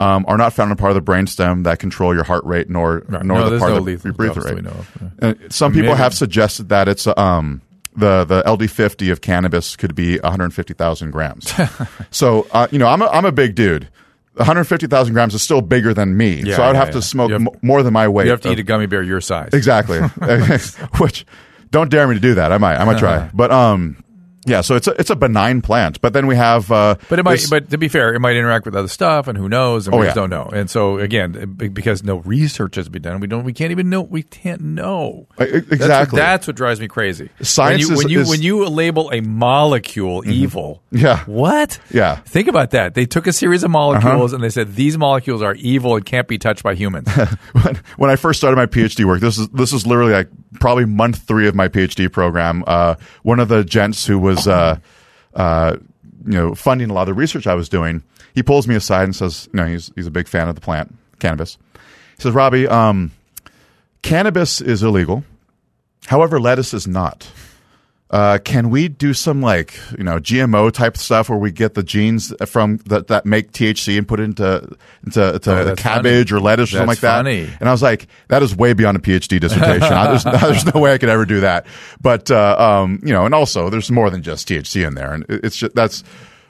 um, are not found in part of the brainstem that control your heart rate nor nor No, the part no of the, lethal your breathing rate. we know of. Yeah. Some people Maybe. have suggested that it's um the the LD50 of cannabis could be 150,000 grams. *laughs* so uh, you know, I'm a, I'm a big dude. 150,000 grams is still bigger than me, Yeah, so I would yeah, have to smoke have- m- more than my weight. You have to of- eat a gummy bear your size. exactly. *laughs* *laughs* Which don't dare me to do that. I might I might try, but um. Yeah, so it's a, it's a benign plant, but then we have. Uh, But it might, this- but to be fair, it might interact with other stuff, and who knows? And Oh, we just yeah. don't know. And so again, because no research has been done, we don't, we can't even know. We can't know. Uh, e- That's what- exactly. That's what, drives me crazy. Science when you when you, is- Mm-hmm. when you label a molecule evil. Yeah. What? Yeah. Uh-huh. Think about that. They took a series of molecules and they said these molecules are evil and can't be touched by humans. *laughs* when, when I first started my PhD work, this is this is literally like probably month three of my PhD program. Uh, one of the gents who was uh, uh, you know funding a lot of the research I was doing, he pulls me aside and says, you know, he's he's a big fan of the plant cannabis. He says, Robbie, um, cannabis is illegal. However, lettuce is not. Uh, can we do some like you know GMO type stuff where we get the genes from that that make THC and put it into into, into Oh, cabbage funny. or lettuce or something like That's that? funny. And I was like, that is way beyond a PhD dissertation. I, there's, *laughs* there's no way I could ever do that. But uh, um, you know, and also there's more than just THC in there, and it's just that's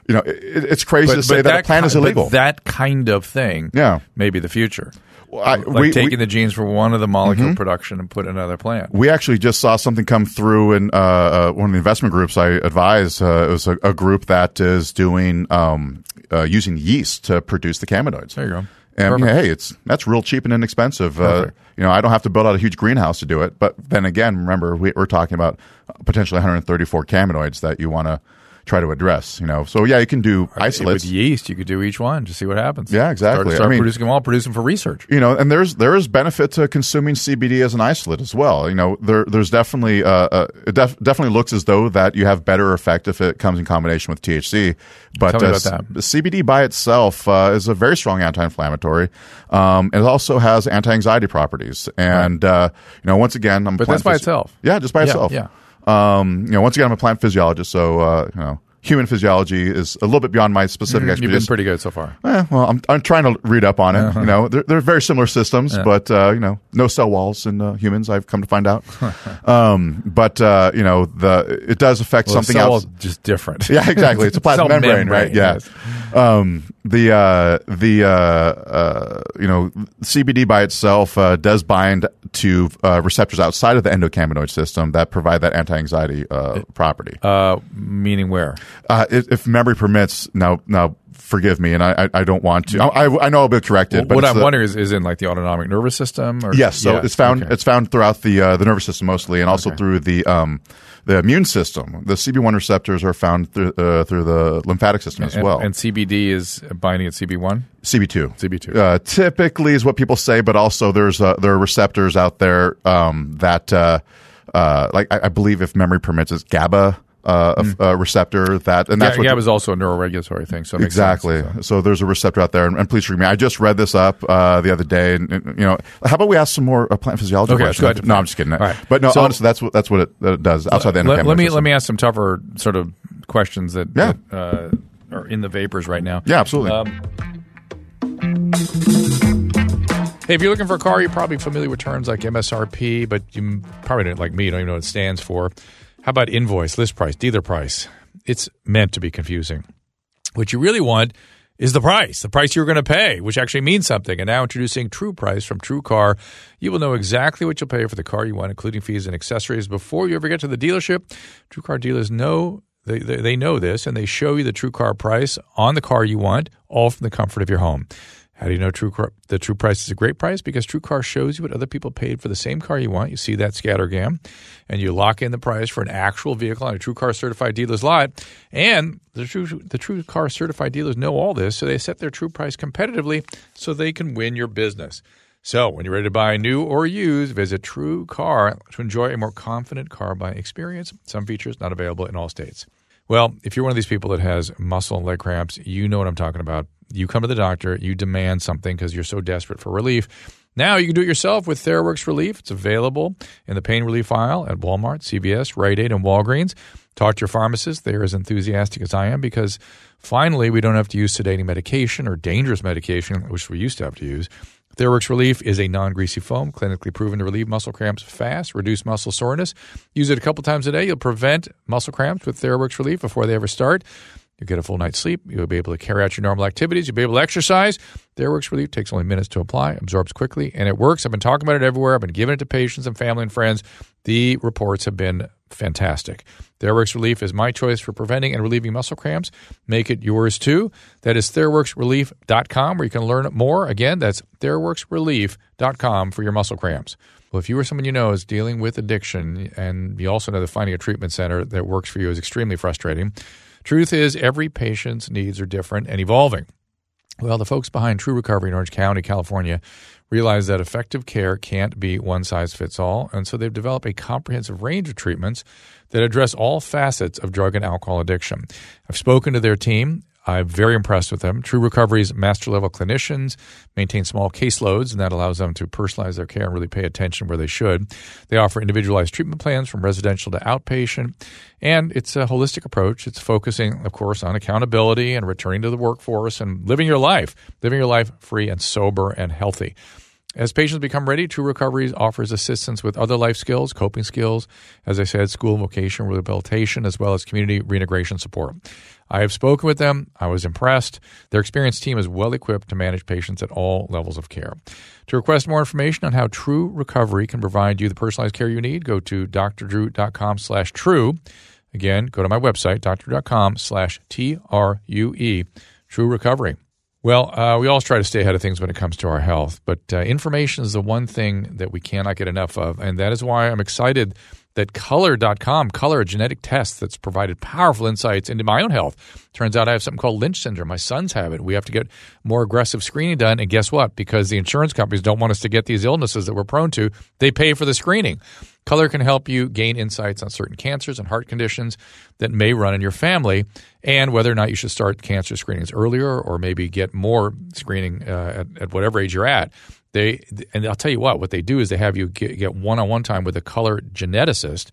you know, it, it's crazy to say that, a plant is ki- but illegal. that kind of thing, Yeah. may be the future. I- like we- taking we- the genes from one of the molecule production and put in another plant. we actually just saw something come through in uh, uh, one of the investment groups I advise. Uh, it was a, a group that is doing um, uh, using yeast to produce the cannabinoids. There you go. And hey, it's that's real cheap and inexpensive. Uh, you know, I don't have to build out a huge greenhouse to do it. But then again, remember we, we're talking about potentially 134 cannabinoids that you want to try to address. You know, so yeah, you can do isolates. With yeast, you could do each one to see what happens. Yeah, exactly. Start, start I mean- producing them all, produce them for research. you know, and there's there is benefit to consuming CBD as an isolate as well. You know, there there's definitely uh, uh it def- definitely looks as though that you have better effect if it comes in combination with THC. But uh, about that. the CBD by itself uh, is a very strong anti-inflammatory. Um, it also has anti-anxiety properties. And uh, you know, once again, I'm But that's by itself. Yeah, just by Yeah, itself. yeah. Um, you know, once again, I'm a plant physiologist, so uh, you know, human physiology is a little bit beyond my specific You've been pretty good so far. Eh, well, I'm, I'm trying to read up on it. Uh-huh. You know, they're, they're very similar systems, but uh, you know, no cell walls in uh, humans. I've come to find out. *laughs* um, but uh, you know, the it does affect Well, something cell else. just different. Yeah, exactly. It's a *laughs* plasma Cell membrane, right? Yeah. yes. Um, the uh, the uh, uh, you know CBD by itself uh, does bind to uh, receptors outside of the endocannabinoid system that provide that anti-anxiety uh, property. Uh, meaning where? Uh, if, if memory permits, now now forgive me, and I I, I don't want to. I, I know I'll be corrected. but what I'm the- wondering is, is in like the autonomic nervous system? Or? Yes, so it's found okay. it's found throughout the uh, the nervous system mostly, and also Okay. through the um, the immune system. The CB1 receptors are found through uh, through the lymphatic system as and, well. And CBD is binding at CB1. CB2. CB2. Uh, typically is what people say, but also there's uh, there are receptors out there um, that uh, uh, like I, I believe if memory permits is GABA uh, Mm. a, a receptor that and that's yeah, what GABA is also a neuroregulatory thing. So Exactly. sense, So. there's a receptor out there, and, and please forgive me. I just read this up uh, the other day, and, and, you know, how about we ask some more uh, plant physiology Okay, questions? No, I'm just kidding. All right. But no, So- honestly, that's what that's what it, it does outside the let, let me system. let me ask some tougher sort of questions that, Yeah. that uh, are in the vapors right now. Yeah, absolutely. Um, Hey, if you're looking for a car, you're probably familiar with terms like MSRP, but you probably don't like me. You don't even know what it stands for. How about invoice, list price, dealer price? It's meant to be confusing. What you really want is the price, the price you're going to pay, which actually means something. And now introducing True Price from TrueCar, you will know exactly what you'll pay for the car you want, including fees and accessories, before you ever get to the dealership. TrueCar dealers know they, they, they know this, and they show you the TrueCar price on the car you want, all from the comfort of your home. How do you know TrueCar, the true price is a great price? Because TrueCar shows you what other people paid for the same car you want. You see that scattergram, and you lock in the price for an actual vehicle on a TrueCar certified dealer's lot. And the True the TrueCar certified dealers know all this, so they set their true price competitively so they can win your business. So when you're ready to buy new or used, visit TrueCar to enjoy a more confident car buying experience. Some features not available in all states. Well, if you're one of these people that has muscle and leg cramps, you know what I'm talking about. You come to the doctor, you demand something because you're so desperate for relief. Now you can do it yourself with TheraWorks Relief. It's available in the pain relief aisle at Walmart, CVS, Rite Aid, and Walgreens. Talk to your pharmacist. They're as enthusiastic as I am because finally we don't have to use sedating medication or dangerous medication, which we used to have to use. TheraWorks Relief is a non-greasy foam, clinically proven to relieve muscle cramps fast, reduce muscle soreness. Use it a couple times a day. You'll prevent muscle cramps with TheraWorks Relief before they ever start. You'll get a full night's sleep. You'll be able to carry out your normal activities. You'll be able to exercise. TheraWorks Relief takes only minutes to apply, absorbs quickly, and it works. I've been talking about it everywhere. I've been giving it to patients and family and friends. The reports have been fantastic. TheraWorks Relief is my choice for preventing and relieving muscle cramps. Make it yours too. That is TheraWorksRelief.com where you can learn more. Again, that's TheraWorksRelief.com for your muscle cramps. Well, if you or someone you know is dealing with addiction and you also know that finding a treatment center that works for you is extremely frustrating, truth is every patient's needs are different and evolving. Well, the folks behind TrueRecovery in Orange County, California, realize that effective care can't be one size fits all, and so they've developed a comprehensive range of treatments that address all facets of drug and alcohol addiction. I've spoken to their team. I'm very impressed with them. TrueRecovery's master level clinicians maintain small caseloads, and that allows them to personalize their care and really pay attention where they should. They offer individualized treatment plans from residential to outpatient, and it's a holistic approach. It's focusing, of course, on accountability and returning to the workforce and living your life, living your life free and sober and healthy. As patients become ready, TrueRecovery offers assistance with other life skills, coping skills, as I said, school and vocational rehabilitation, as well as community reintegration support. I have spoken with them. I was impressed. Their experienced team is well equipped to manage patients at all levels of care. To request more information on how TrueRecovery can provide you the personalized care you need, go to drdrew.com slash true. Again, go to my website, drdrew.com slash T-R-U-E, TrueRecovery. Well, uh, we always try to stay ahead of things when it comes to our health, but uh, information is the one thing that we cannot get enough of. And that is why I'm excited that color.com, color a genetic test that's provided powerful insights into my own health. Turns out I have something called Lynch syndrome. My sons have it. We have to get more aggressive screening done. And guess what? Because the insurance companies don't want us to get these illnesses that we're prone to, they pay for the screening. Color can help you gain insights on certain cancers and heart conditions that may run in your family and whether or not you should start cancer screenings earlier or maybe get more screening uh, at, at whatever age you're at. They and I'll tell you what, what they do is they have you get, one-on-one time with a color geneticist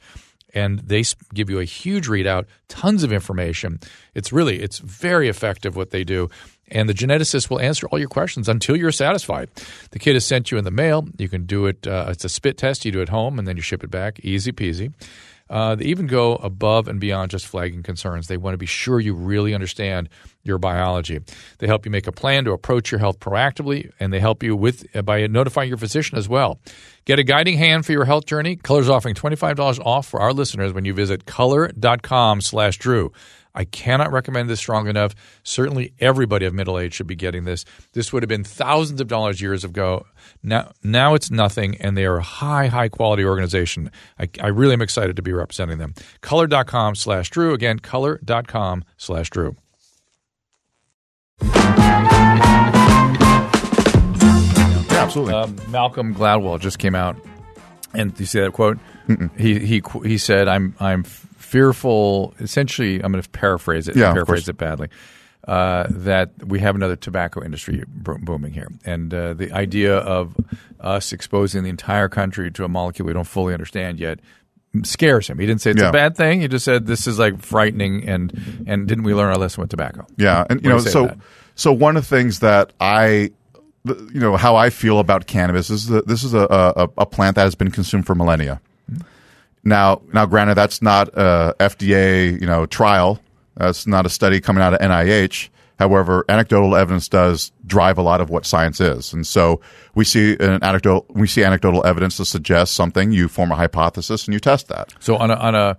and they give you a huge readout, tons of information. It's really it's very effective what they do and the geneticist will answer all your questions until you're satisfied. The kit is sent you in the mail. You can do it. Uh, it's a spit test. You do it home, and then you ship it back. Easy peasy. Uh, they even go above and beyond just flagging concerns. They want to be sure you really understand your biology. They help you make a plan to approach your health proactively, and they help you with uh, by notifying your physician as well. Get a guiding hand for your health journey. Color's offering $25 off for our listeners when you visit color.com slash Drew. I cannot recommend this strong enough. Certainly, everybody of middle age should be getting this. This would have been thousands of dollars years ago. Now, now it's nothing, and they are a high, high quality organization. I, I really am excited to be representing them. Color.com slash Drew. Again, color.com slash Drew. Yeah, absolutely. Um, Malcolm Gladwell just came out, and you see that quote? He he he said, "I'm I'm fearful." Essentially, I'm going to paraphrase it. Yeah, paraphrase it badly. Uh, that we have another tobacco industry booming here, and uh, the idea of us exposing the entire country to a molecule we don't fully understand yet scares him. He didn't say it's Yeah. a bad thing. He just said this is like frightening, and and didn't we learn our lesson with tobacco? Yeah, and you What know, you say to so that? so one of the things that I, you know, how I feel about cannabis is that this is a, a a plant that has been consumed for millennia. Now, now, granted, that's not a FDA, you know, trial. That's not a study coming out of NIH. However, anecdotal evidence does drive a lot of what science is, and so we see an anecdotal we see anecdotal evidence to suggest something. You form a hypothesis and you test that. So on a, on a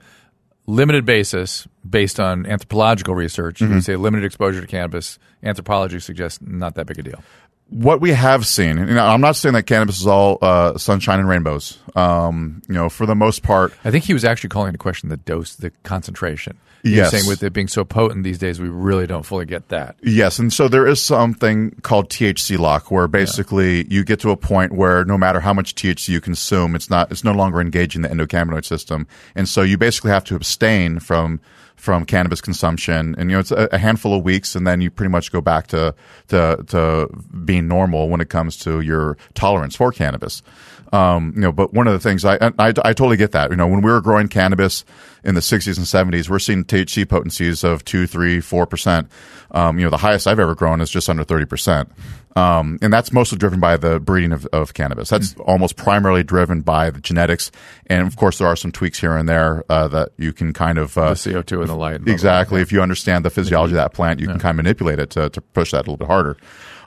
limited basis, based on anthropological research, Mm-hmm. would say limited exposure to cannabis. Anthropology suggests not that big a deal. What we have seen, and I'm not saying that cannabis is all uh, sunshine and rainbows. Um, you know, for the most part, I think he was actually calling into question the dose, the concentration. He was Yes. saying with it being so potent these days, we really don't fully get that. yes. And so there is something called THC lock, where basically you get to a point where no matter how much THC you consume, it's not, it's no longer engaging the endocannabinoid system, and so you basically have to abstain from from cannabis consumption, and you know it's a, a handful of weeks, and then you pretty much go back to to to being normal when it comes to your tolerance for cannabis. Um, you know, but one of the things I, I I totally get that. You know, when we were growing cannabis in the 60s and 70s, we're seeing THC potencies of two, three, four percent. Um, you know, the highest I've ever grown is just under 30 percent. Um, and that's mostly driven by the breeding of, of cannabis. That's almost primarily driven by the genetics, and of course there are some tweaks here and there uh, that you can kind of uh, The CO2 and the light. Exactly. If you understand the physiology of that plant, you can kind of manipulate it to, to push that a little bit harder.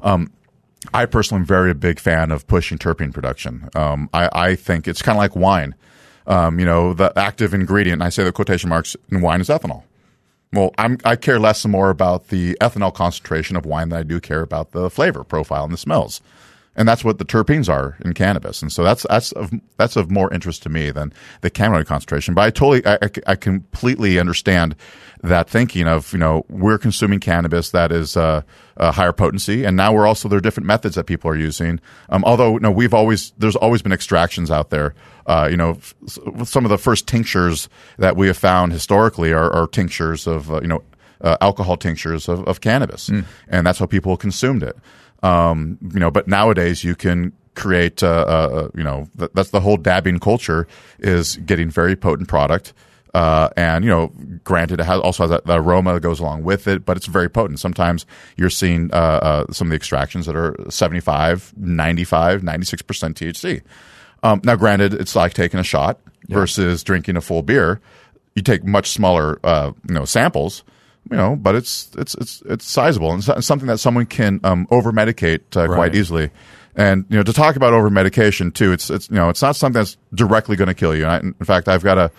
Um, I personally am very a big fan of pushing terpene production. Um, I, I think it's kind of like wine. Um, you know, the active ingredient, I say the quotation marks in wine is ethanol. Well, I'm, I care less and more about the ethanol concentration of wine than I do care about the flavor profile and the smells. And that's what the terpenes are in cannabis. And so that's, that's of, that's of more interest to me than the cannabinoid concentration. But I totally, I, I- I completely understand that thinking of, you know, we're consuming cannabis that is, uh, a higher potency. And now we're also, there are different methods that people are using. Um, although, no, we've always, there's always been extractions out there. Uh, you know, f- some of the first tinctures that we have found historically are, are tinctures of, uh, you know, uh, alcohol tinctures of, of cannabis. And that's how people consumed it. Um, you know, but nowadays you can create, uh, uh, you know, th- that's the whole dabbing culture is getting very potent product. Uh, and you know, granted, it has, also has that, the aroma that goes along with it, but it's very potent. Sometimes you're seeing uh, uh, some of the extractions that are 75, 95, 96% THC. Um, now, granted, it's like taking a shot versus drinking a full beer. You take much smaller, uh, you know, samples, you know, but it's it's it's it's sizable and it's something that someone can um, over medicate uh, Right. quite easily. And you know, to talk about over medication too, it's it's you know, it's not something that's directly going to kill you. I, in fact, I've got a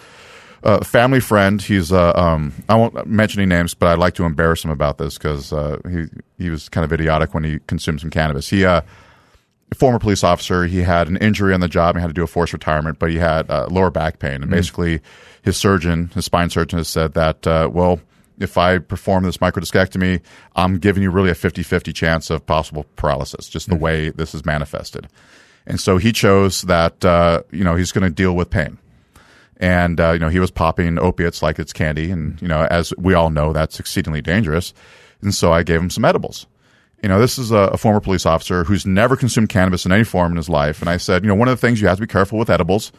a family friend. He's uh, um, I won't mention any names, but I'd like to embarrass him about this because uh, he he was kind of idiotic when he consumed some cannabis. He uh, former police officer. He had an injury on the job and had to do a forced retirement, but he had uh, lower back pain. And basically, his surgeon, his spine surgeon, has said that, uh, well, if I perform this microdiscectomy, I'm giving you really a 50 50 chance of possible paralysis, just the way this is manifested. And so he chose that, uh, you know, he's going to deal with pain. And, uh, you know, he was popping opiates like it's candy. And, you know, as we all know, that's exceedingly dangerous. And so I gave him some edibles you know, this is a, a, former police officer who's never consumed cannabis in any form in his life. And I said, you know, one of the things you have to be careful with edibles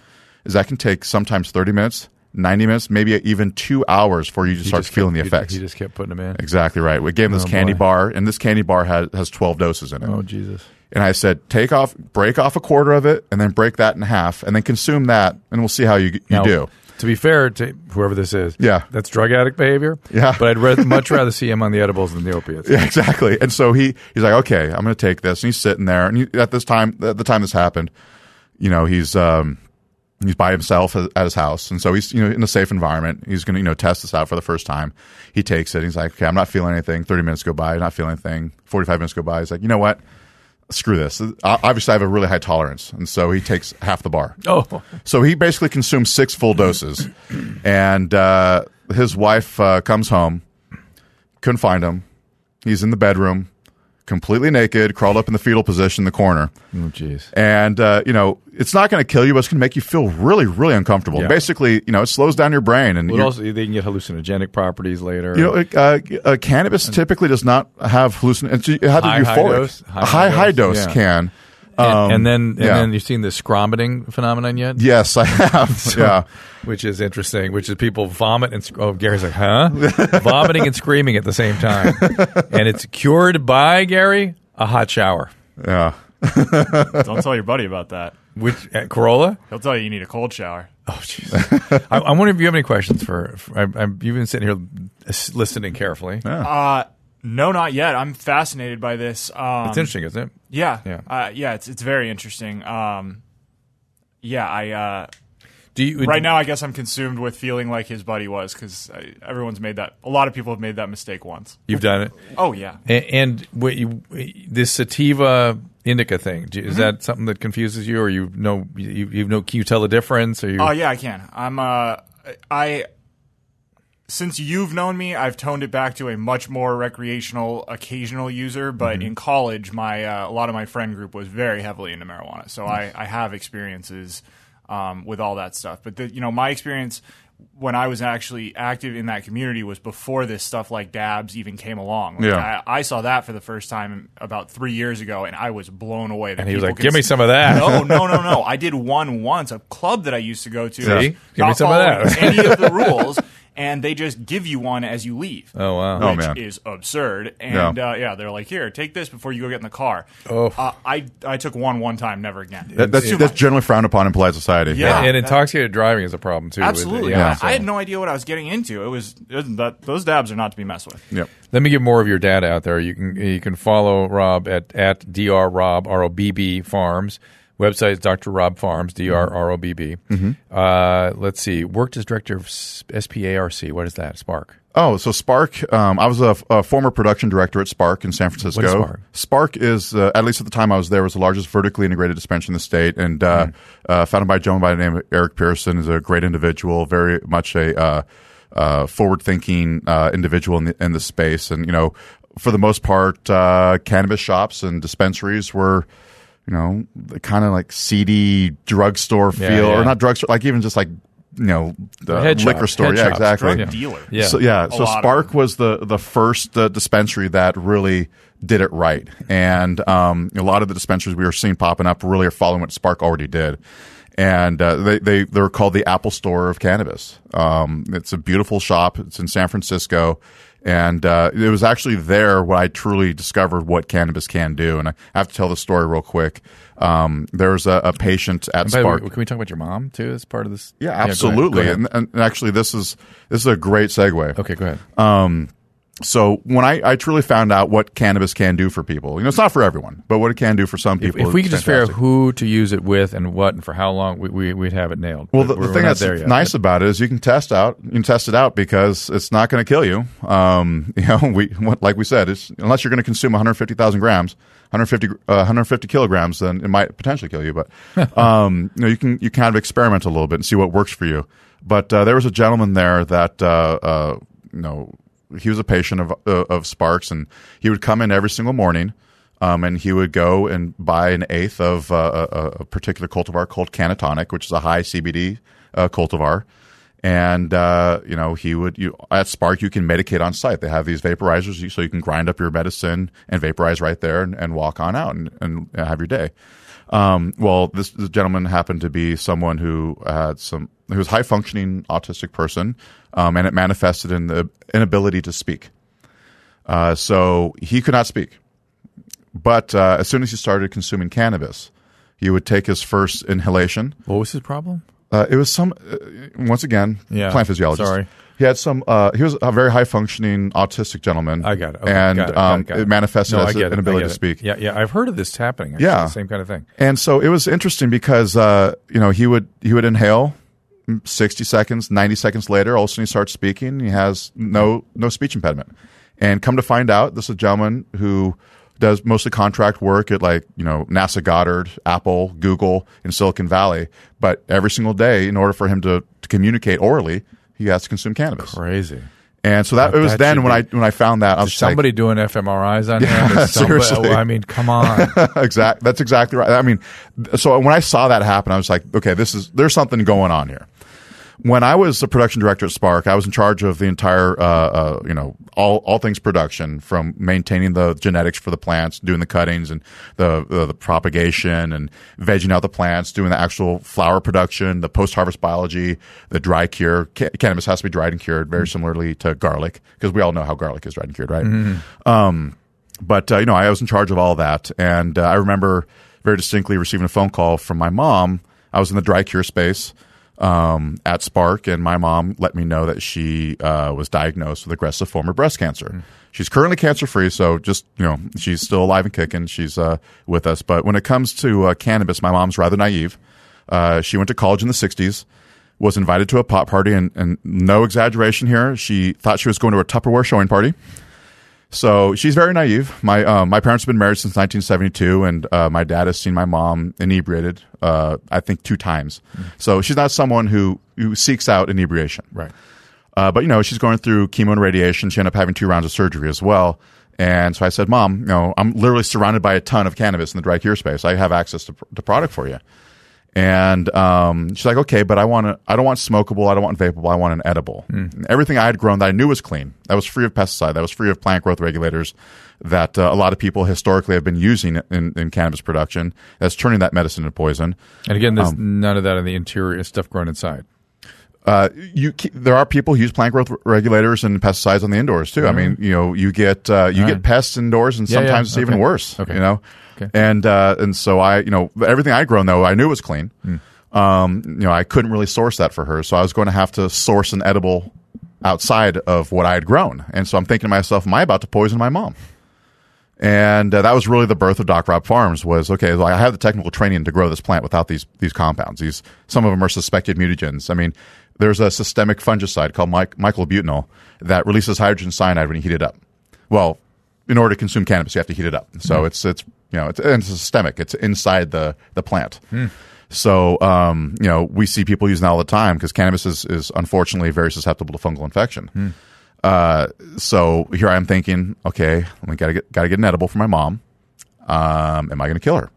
is that can take sometimes 30 minutes, 90 minutes, maybe even two hours before you just He start just feeling kept- the effects. He, he just kept putting them in. exactly right. We gave him this Oh, candy boy. bar, and this candy bar has, has 12 doses in it. Oh Jesus! And I said, take off, break off a quarter of it, and then break that in half, and then consume that, and we'll see how you, you Now, do. To be fair to whoever this is, Yeah. that's drug addict behavior. Yeah. but I'd much *laughs* rather see him on the edibles than the opiates. Yeah, exactly. And so he he's like, okay, I'm going to take this. And he's sitting there, and he, at this time, at the time this happened, you know, he's um he's by himself at his house, and so he's you know in a safe environment. He's going to you know test this out for the first time. He takes it. He's like, okay, I'm not feeling anything. Thirty minutes go by, not feeling anything. Forty five minutes go by. He's like, you know what? Screw this. Obviously, I have a really high tolerance, and so he takes half the bar. Oh, So he basically consumes six full doses, and uh, his wife uh, comes home, couldn't find him. He's in the bedroom, completely naked, crawled up in the fetal position in the corner, oh, jeez. and uh, you know it's not going to kill you, but it's going to make you feel really, really uncomfortable. Yeah. Basically, you know, it slows down your brain, and Well, also they can get hallucinogenic properties later. you know, uh, uh, cannabis typically does not have. It to High, be high dose? High, high high dose, dose yeah. can. And, Um, and then and yeah. then you've seen the scromiting phenomenon yet? Yes, I have. *laughs* yeah. which is interesting. Which is people vomit and sc- oh, Gary's like, huh? *laughs* Vomiting and screaming at the same time, *laughs* and it's cured by Gary a hot shower. Yeah. Don't tell your buddy about that. Which at Corolla? He'll tell you you need a cold shower. Oh, jeez. I, I wonder if you have any questions for. for I, I'm, you've been sitting here listening carefully. Uh, no, not yet. I'm fascinated by this. Um, It's interesting, isn't it? Yeah, Yeah. uh, yeah. It's it's very interesting. Um, yeah, I uh, Do you right now I guess I'm consumed with feeling like his buddy was because everyone's made that. A lot of people have made that mistake once. You've done it, Oh yeah. and, and what you, this sativa indica thing is Mm-hmm. that something that confuses you, or you know you, you know can you tell the difference? Or you? Oh yeah, I can. I'm uh I since you've known me, I've toned it back to a much more recreational, occasional user. But in college, my uh, a lot of my friend group was very heavily into marijuana, so I, I have experiences um, with all that stuff. But the, you know, my experience when I was actually active in that community was before this stuff like dabs even came along. Like, Yeah. I, I saw that for the first time about three years ago, and I was blown away. That And he was like, "Give me some of that." No, *laughs* no, no, no. I did one once, a club that I used to go to. See? Give me some of that. any of the rules, *laughs* and they just give you one as you leave. Oh, wow. Oh, man. is absurd. And Yeah. uh, yeah, they're like, here, take this before you go get in the car. Oh. Uh, I I took one one time, never again. That, that's, that's much. generally frowned upon in polite society. Yeah. and intoxicated driving is a problem too. Absolutely. Yeah, I, so- I had no idea what I was getting into. It was, it was that those dabs are not to be messed with. Yep. Let me get more of your data out there. You can you can follow Robb at at dr rob r o b b farms. Website is Dr. Robb Farms, D R R O B B. Mm-hmm. Uh, let's see. Worked as director of S- SPARC. What is that? SPARC. Oh, so SPARC. Um, I was a, a former production director at SPARC in San Francisco. What is SPARC? SPARC is, uh, at least at the time I was there, was the largest vertically integrated dispensary in the state, and uh, Mm-hmm. uh, founded by a gentleman by the name of Eric Pearson. is a great individual, very much a uh, uh, forward-thinking uh, individual in the, in the space, and you know, for the most part, uh, cannabis shops and dispensaries were. You know, kind of like seedy drugstore Yeah, feel, yeah. or not drugstore, like even just like you know, the Head liquor shops, store. yeah, shops, exactly. Drug Yeah. dealer. Yeah. So yeah, so SPARC was the the first uh, dispensary that really did it right, and um, a lot of the dispensaries we were seeing popping up really are following what SPARC already did. And uh, they they they're called the Apple Store of cannabis. Um, it's a beautiful shop. It's in San Francisco, and uh, it was actually there where I truly discovered what cannabis can do. And I have to tell the story real quick. Um, there was a, a patient at the way, SPARC. can we talk about your mom too as part of this? yeah, go ahead, absolutely. go ahead. and, and actually, this is this is a great segue. okay, go ahead. So when I, I truly found out what cannabis can do for people, you know, it's not for everyone, but what it can do for some If, people. if we it's could just figure out who to use it with and what and for how long, we, we, we'd have it nailed. Well, the, the thing that's yet. nice about it is you can test out, you can test it out because it's not going to kill you. Um, *laughs* you know, we like we said, it's unless you're going to consume 150,000 grams, 150 uh, 150 kilograms, then it might potentially kill you. But *laughs* um, you know, you can you kind of experiment a little bit and see what works for you. But uh, there was a gentleman there that uh, uh, you know he was a patient of uh, of SPARCs, and he would come in every single morning. Um, and he would go and buy an eighth of uh, a, a particular cultivar called Cannatonic, which is a high CBD uh, cultivar. And uh, you know, he would you at SPARC you can medicate on site. They have these vaporizers, so you can grind up your medicine and vaporize right there, and, and walk on out and, and have your day. Um, well, this, this gentleman happened to be someone who had some who was high functioning autistic person, um, and it manifested in the inability to speak. Uh, so he could not speak. But uh, as soon as he started consuming cannabis, he would take his first inhalation. What was his problem? Uh, it was some, uh, once again, Yeah, plant physiologist. sorry. He had some. Uh, he was a very high functioning autistic gentleman. I got it. Okay, and got it, um, got it, got it manifested No, as an inability to speak. Yeah, yeah. I've heard of this happening. Actually, Yeah. same kind of thing. And so it was interesting because uh, you know he would he would inhale. 60 seconds 90 seconds later all of a sudden he starts speaking he has no no speech impediment and come to find out this is a gentleman who does mostly contract work at like you know nasa goddard apple google in silicon valley but every single day in order for him to, to communicate orally he has to consume cannabis Crazy. and so that, That- it was that then when be- i when i found that i was just like, *laughs* somebody doing fMRIs on Yeah, him? Somebody- seriously. I mean, come on. *laughs* exactly. That's exactly right. I mean, so when I saw that happen, I was like, okay, this is there's something going on here. When I was the production director at SPARC, I was in charge of the entire, uh, uh, you know, all all things production, from maintaining the genetics for the plants, doing the cuttings and the uh, the propagation, and vegging out the plants, doing the actual flower production, the post harvest biology, the dry cure. Ca- cannabis has to be dried and cured, very similarly to garlic, because we all know how garlic is dried and cured, right? Um, but uh, you know, I was in charge of all that, and uh, I remember very distinctly receiving a phone call from my mom. I was in the dry cure space um, at SPARC, and my mom let me know that she uh, was diagnosed with aggressive form of breast cancer. She's currently cancer free, so just you know, she's still alive and kicking. She's uh, with us. But when it comes to uh, cannabis, my mom's rather naive. Uh, she went to college in the '60s. Was invited to a pot party, and, and no exaggeration here, she thought she was going to a Tupperware showing party. So she's very naive. My um, my parents have been married since 1972, and uh, my dad has seen my mom inebriated. Uh, I think two times. So she's not someone who who seeks out inebriation. right. Uh, but you know, she's going through chemo and radiation. She ended up having two rounds of surgery as well. And so I said, "Mom, you know, I'm literally surrounded by a ton of cannabis in the dry cure space. I have access to to product for you." And um, she's like, okay, but I want to. I don't want smokable. I don't want vapable. I want an edible. And Everything I had grown that I knew was clean. That was free of pesticide. That was free of plant growth regulators. That uh, a lot of people historically have been using in, in cannabis production. That's turning that medicine into poison. And again, there's Um, none of that in the interior stuff grown inside. Uh, you there are people who use plant growth regulators and pesticides on the indoors too. I mean, you know, you get uh, you All get pests indoors, and Yeah, yeah. sometimes it's even worse. Okay. You know, Okay. and uh, and so I, you know, everything I grown though I knew was clean. Hmm. Um, you know, I couldn't really source that for her, so I was going to have to source an edible outside of what I had grown. And so I'm thinking to myself, am I about to poison my mom? And uh, that was really the birth of Doc Robb Farms. Was okay. Like I have the technical training to grow this plant without these these compounds. These some of them are suspected mutagens. I mean, there's a systemic fungicide called myclobutanol that releases hydrogen cyanide when you heat it up. Well, in order to consume cannabis, you have to heat it up. So it's it's you know it's, and it's systemic. It's inside the the plant. So um, you know we see people using that all the time because cannabis is is unfortunately very susceptible to fungal infection. Uh, so here I am thinking, okay, we gotta get gotta get an edible for my mom. Um, am I going to kill her?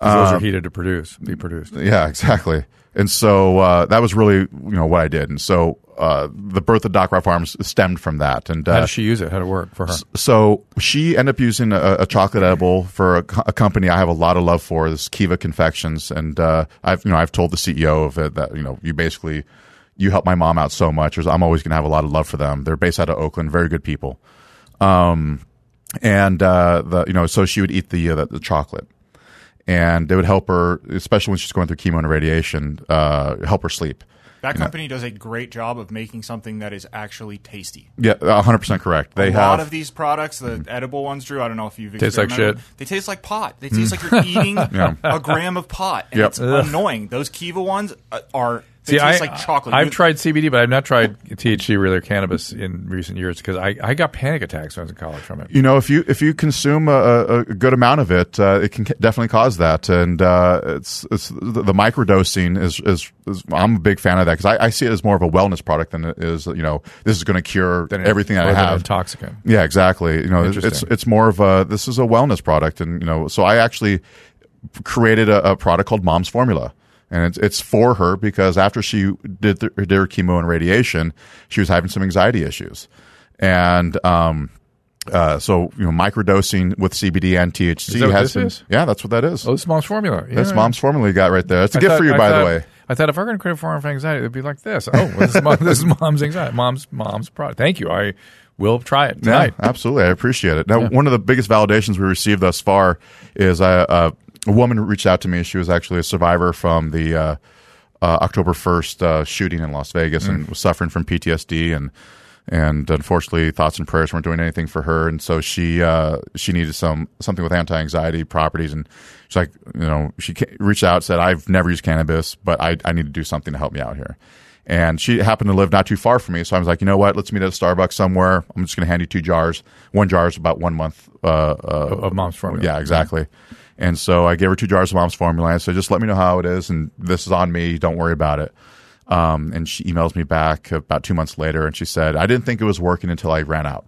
'Cause those are heated to produce, be produced. Yeah, exactly. And so uh, that was really you know what I did. And so uh, the birth of Doc Robb Farms stemmed from that. And How did she use it? How did it work for her? so she ended up using a, a chocolate edible for a, co- a company I have a lot of love for. This Kiva Confections, and uh, I've you know I've told the CEO of it that you know you basically you help my mom out so much. I'm always going to have a lot of love for them. They're based out of Oakland, very good people. Um, and uh, the you know so she would eat the uh, the, the chocolate, and it would help her, especially when she's going through chemo and radiation, uh, help her sleep. That company does a great job of making something that is actually tasty. Yeah, 100 percent correct. They a have lot of these products, the edible ones, Drew. I don't know if you've Tastes like shit. They taste like pot. They taste like you're *laughs* eating a gram of pot, and Yep. it's annoying. Those Kiva ones uh, are. They See, taste I, like chocolate. I've You- tried CBD, but I've not tried THC or cannabis in recent years because I, I got panic attacks when I was in college from it. you know if you if you consume a, a a good amount of it, uh, it can definitely cause that. And uh, it's it's the, the microdosing is, is is I'm a big fan of that because I, I see it as more of a wellness product than it is you know this is going to cure Than it- everything that I have. intoxicant. Yeah, exactly. You know, it's it's more of a this is a wellness product, and you know, so I actually created a, a product called Mom's Formula, and it's it's for her because after she did the, did her chemo and radiation, she was having some anxiety issues, and um. Uh, so you know, microdosing with CBD and THC Is that what has been, is? yeah, that's what that is. Oh, this is mom's formula. That's Yeah. mom's formula you got right there. It's a I gift thought- for you, I by the way. I thought if I were going to create a form of anxiety, it'd be like this. Oh, well, this, is mom, *laughs* this is mom's anxiety. Mom's mom's product. Thank you. I will try it tonight. Yeah, absolutely. I appreciate it. Now, one of the biggest validations we received thus far is uh, uh, a woman reached out to me. She was actually a survivor from the uh, uh, October 1st uh, shooting in Las Vegas and was suffering from PTSD and and unfortunately thoughts and prayers weren't doing anything for her and so she uh, she needed some something with anti-anxiety properties and she's like you know she reached out said I've never used cannabis but I, I need to do something to help me out here and she happened to live not too far from me. So I was like, you know what? Let's meet at a Starbucks somewhere. I'm just going to hand you two jars. One jar is about one month uh, uh, Of mom's formula. Yeah, exactly. And so I gave her two jars of mom's formula. I said, just let me know how it is, and this is on me. Don't worry about it. Um, and she emails me back about two months later, and she said, I didn't think it was working until I ran out.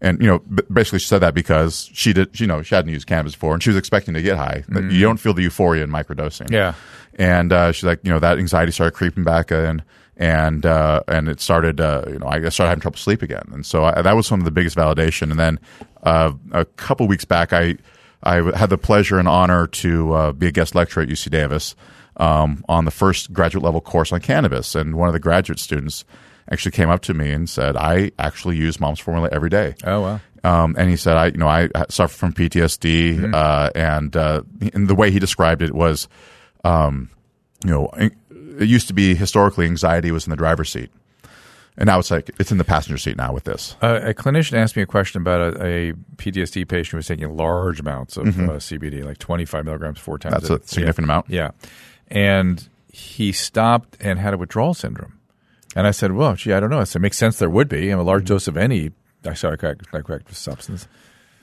And you know, basically, she said that because she did, you know, she hadn't used cannabis before, and she was expecting to get high. But You don't feel the euphoria in microdosing. Yeah. And uh, she's like, you know, that anxiety started creeping back in, and uh, and it started, uh, you know, I started having trouble sleep again, and so I, that was some of the biggest validation. And then uh, a couple weeks back, I I had the pleasure and honor to uh, be a guest lecturer at UC Davis um, on the first graduate level course on cannabis, and one of the graduate students actually came up to me and said, "I actually use Mom's Formula every day." Oh wow. Um, and he said, I, you know, I suffer from PTSD, uh, and, uh, and the way he described it was, um, you know, it used to be historically anxiety was in the driver's seat. And now it's like, it's in the passenger seat now with this. Uh, a clinician asked me a question about a, a PTSD patient who was taking large amounts of uh, CBD, like 25 milligrams four times. Mm-hmm. That's a significant amount. Yeah. And he stopped and had a withdrawal syndrome. And I said, well, gee, I don't know. I said, it makes sense there would be. A large Mm-hmm. dose of any psychoactive substance.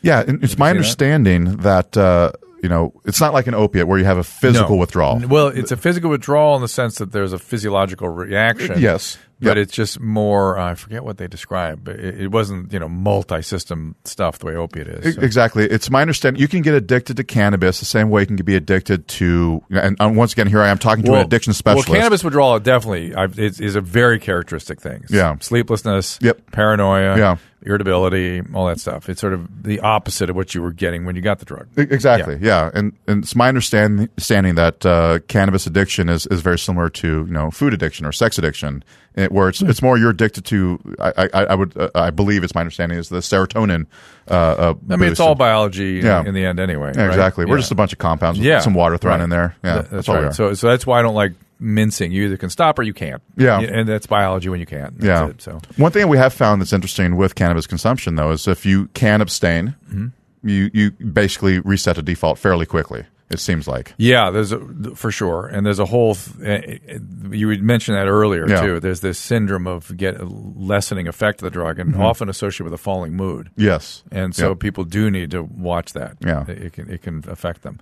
Yeah. And it's my see that? understanding that, uh, you know, it's not like an opiate where you have a physical No. withdrawal. Well, it's a physical withdrawal in the sense that there's a physiological reaction. Yes. But Yep. it's just more, uh, I forget what they describe, but it, it wasn't, you know, multi system stuff the way opiate is. So- Exactly. It's my understanding you can get addicted to cannabis the same way you can be addicted to, and, and once again, here I am talking to an addiction specialist. Well, cannabis withdrawal definitely I've, is, is a very characteristic thing. Yeah. sleeplessness, Yep. paranoia, Yeah. Irritability, all that stuff. It's sort of the opposite of what you were getting when you got the drug. Exactly. Yeah, and and it's my understanding that uh, cannabis addiction is, is very similar to you know food addiction or sex addiction, where it's it's more you're addicted to. I I, I would uh, I believe it's my understanding is the serotonin. Uh, uh, I mean, it's all biology Yeah. in the end, anyway. Yeah, right? exactly. We're just a bunch of compounds with yeah, some water thrown right. in there. Yeah, Th- that's, all we right. So, so that's why I don't like mincing. You either can stop or you can't. Yeah. and that's biology when you can't. That's yeah. it. So one thing we have found that's interesting with cannabis consumption though is if you can abstain, Mm-hmm. you you basically reset to default fairly quickly. It seems like. Yeah, there's a, for sure, and there's a whole. Th- uh, you had mentioned that earlier Yeah. too. There's this syndrome of get lessening effect of the drug, and often associated with a falling mood. Yes. And so Yeah. people do need to watch that. Yeah. it, it can it can affect them.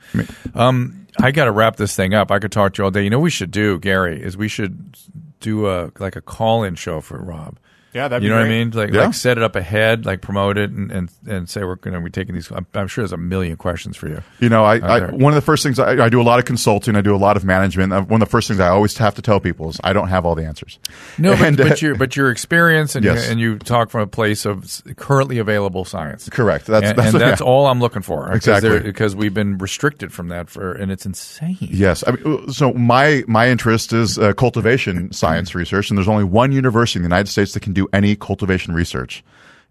Um, I got to wrap this thing up. I could talk to you all day. You know, what we should do, Gary, is we should do a like a call in show for Robb. Yeah, that'd you be know what I mean? Like, Yeah. like set it up ahead, like promote it, and and, and say we're going to be taking these. I'm, I'm sure there's a million questions for you. You know, I, I one of the first things I, I do a lot of consulting. I do a lot of management. Uh, One of the first things I always have to tell people is I don't have all the answers. No, but, And, uh, but your but your experience and Yes. you, and you talk from a place of currently available science. Correct. That's and, that's, and that's yeah. all I'm looking for. 'cause Exactly. because we've been restricted from that for, and it's insane. Yes, I mean, uh, so my my interest is uh, cultivation science research, and there's only one university in the United States that can do any cultivation research,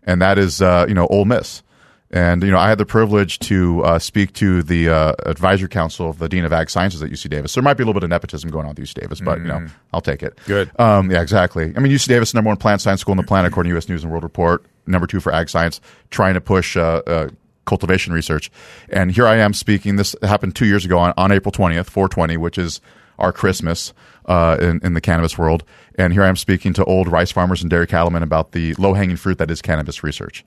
and that is uh, you know Ole Miss. And you know, I had the privilege to uh, speak to the uh, advisory council of the dean of ag sciences at UC Davis. There might be a little bit of nepotism going on at UC Davis, but you know, I'll take it. Good. Um, yeah, exactly. I mean, UC Davis, number one plant science school in the planet, according to U.S. News and World Report. Number two for ag science, trying to push uh, uh, cultivation research. And here I am speaking. This happened two years ago on, on April 20th, 420, which is our Christmas uh, in, in the cannabis world. And here I am speaking to old rice farmers and dairy cattlemen about the low hanging fruit that is cannabis research.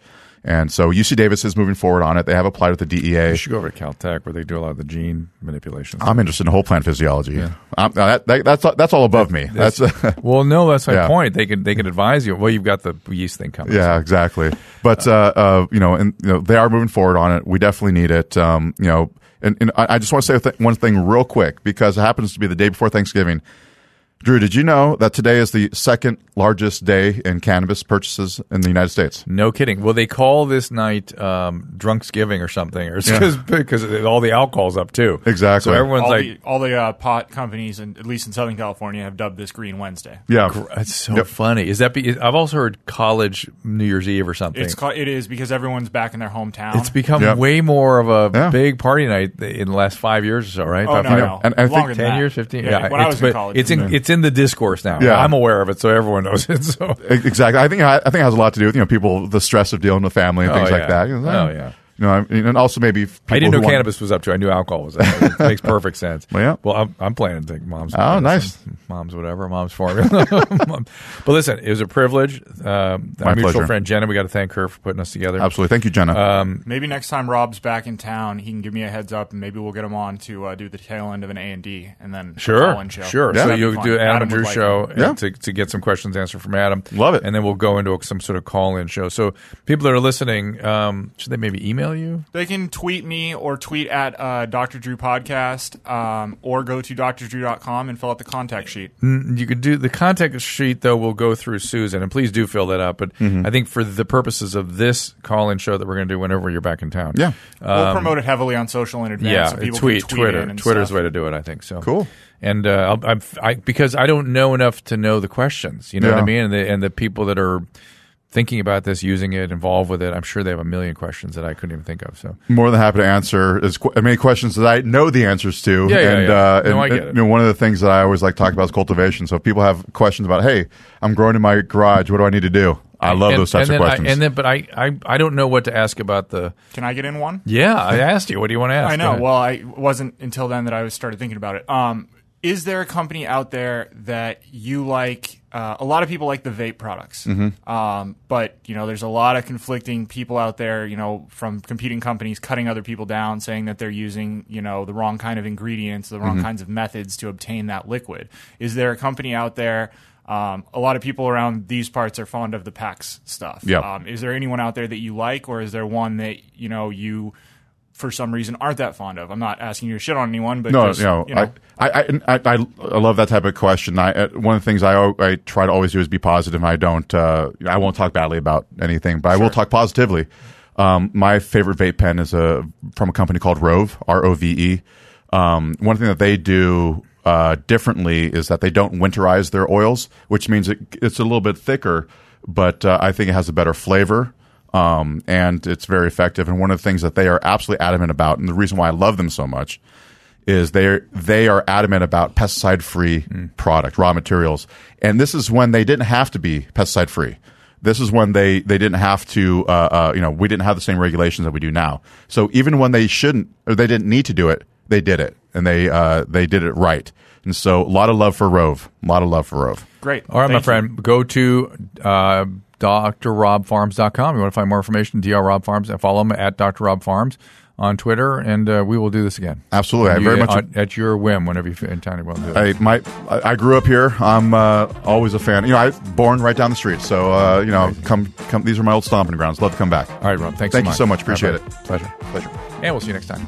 And so UC Davis is moving forward on it. They have applied with the DEA. You should go over to Caltech where they do a lot of the gene manipulations. I'm interested in whole plant physiology. Um, that, that, that's that's all above me. That's *laughs* well, no, that's my Yeah. point. They could they could advise you. Well, you've got the yeast thing coming. yeah, exactly. But uh, uh, you know, and you know, they are moving forward on it. We definitely need it. Um, you know, and, and I I just want to say one thing real quick because it happens to be the day before Thanksgiving. Drew, did you know that today is the second largest day in cannabis purchases in the United States? No kidding. Well, they call this night um, Drunksgiving or something, or because because all the alcohol's up too. Exactly. So everyone's all like, the all the uh, pot companies, and at least in Southern California, have dubbed this Green Wednesday. Yeah, "That's so Yep. funny." Is that? Be, I've also heard college New Year's Eve or something. It's ca- it is because everyone's back in their hometown. It's become Yep. way more of a Yeah. big party night in the last five years or so, right? Oh, Five- no, no. And I think Longer than ten that. years, fifteen. Yeah, Yeah, when I was in college. it's in it's in the discourse now. Yeah. I'm aware of it, so everyone knows it. So exactly. I think I think it has a lot to do with you know people the stress of dealing with family and Oh, things yeah. like that. You know, Oh, yeah. You know, I mean, and also maybe people I didn't know want- cannabis was up to. I knew alcohol was up. It makes *laughs* perfect sense. Well, yeah. Well, I'm, I'm planning to take mom's. Oh, medicine. nice. Mom's whatever. Mom's formula. Mom- *laughs* but listen, it was a privilege. Um, My our mutual pleasure. friend Jenna, we got to thank her for putting us together. Absolutely. Thank you, Jenna. Um, Maybe next time Robb's back in town, he can give me a heads up, and maybe we'll get him on to uh, do the tail end of an A and D, and then Sure, call-in show. sure. Yeah. So That'd you'll do Adam, and Drew like show and Yeah. to, to get some questions answered from Adam. Love it. And then we'll go into some sort of call-in show. So people that are listening, um, should they maybe email you? They can tweet me or tweet at uh, Dr. Drew Podcast, um, or go to drdrew.com and fill out the contact sheet. You could do the contact sheet though. We'll go through Susan, and please do fill that out. But Mm-hmm. I think for the purposes of this call-in show that we're going to do whenever you're back in town, yeah. we'll promote it heavily on social in advance. Um, yeah, so people tweet, can tweet Twitter, in and Twitter's stuff. the way to do it. I think so. Cool. And uh, I'll, I'm, I because I don't know enough to know the questions. You know what I mean? And the, and the people that are thinking about this, using it, involved with it, I'm sure they have a million questions that I couldn't even think of. So More than happy to answer as qu- many questions that I know the answers to. Yeah, yeah, and, yeah. Uh, No, and, I get and, it. You know, one of the things that I always like to talk about is cultivation. So if people have questions about, hey, I'm growing in my garage, what do I need to do? I love and, those types and of then questions. I, and then, but I, I, I don't know what to ask about the. Can I get in one? Yeah, I asked you. What do you want to ask? I know. Well, I wasn't until then that I started thinking about it. Um, is there a company out there that you like? Uh, a lot of people like the vape products, Mm-hmm. um, but you know, there's a lot of conflicting people out there. You know, from competing companies cutting other people down, saying that they're using you know the wrong kind of ingredients, the Mm-hmm. wrong kinds of methods to obtain that liquid. Is there a company out there? Um, a lot of people around these parts are fond of the PAX stuff. Yeah. Um, is there anyone out there that you like, or is there one that you know you? For some reason aren't that fond of. I'm not asking you to shit on anyone, but no, just, you know, you know I, I, I, I, love that type of question. I, uh, one of the things I, I try to always do is be positive. I don't, uh, I won't talk badly about anything, but I will talk positively. Um, my favorite vape pen is a, from a company called Rove, R O V E. Um, one thing that they do, uh, differently is that they don't winterize their oils, which means it, it's a little bit thicker, but, uh, I think it has a better flavor um, and it's very effective. And one of the things that they are absolutely adamant about, and the reason why I love them so much, is they they are adamant about pesticide free product, raw materials. And this is when they didn't have to be pesticide free. This is when they, they didn't have to, uh, uh, you know, we didn't have the same regulations that we do now. So even when they shouldn't or they didn't need to do it, they did it, and they uh, they did it right. And so a lot of love for Rove, a lot of love for Rove. great. All right, my Thank you. friend, go to uh, drrobbfarms.com. You want to find more information, Dr. Robb Farms, and follow him at Dr. Robb Farms on Twitter, and uh, we will do this again. Absolutely, I very much. at, at your whim whenever you feel in town. You want to do it. I my I grew up here. I'm uh, always a fan. You know, I was born right down the street. So uh, you know, come come. These are my old stomping grounds. Love to come back. All right, Robb. Thanks. Thank so you much. so much. Appreciate right, it. Pleasure. Pleasure. And we'll see you next time.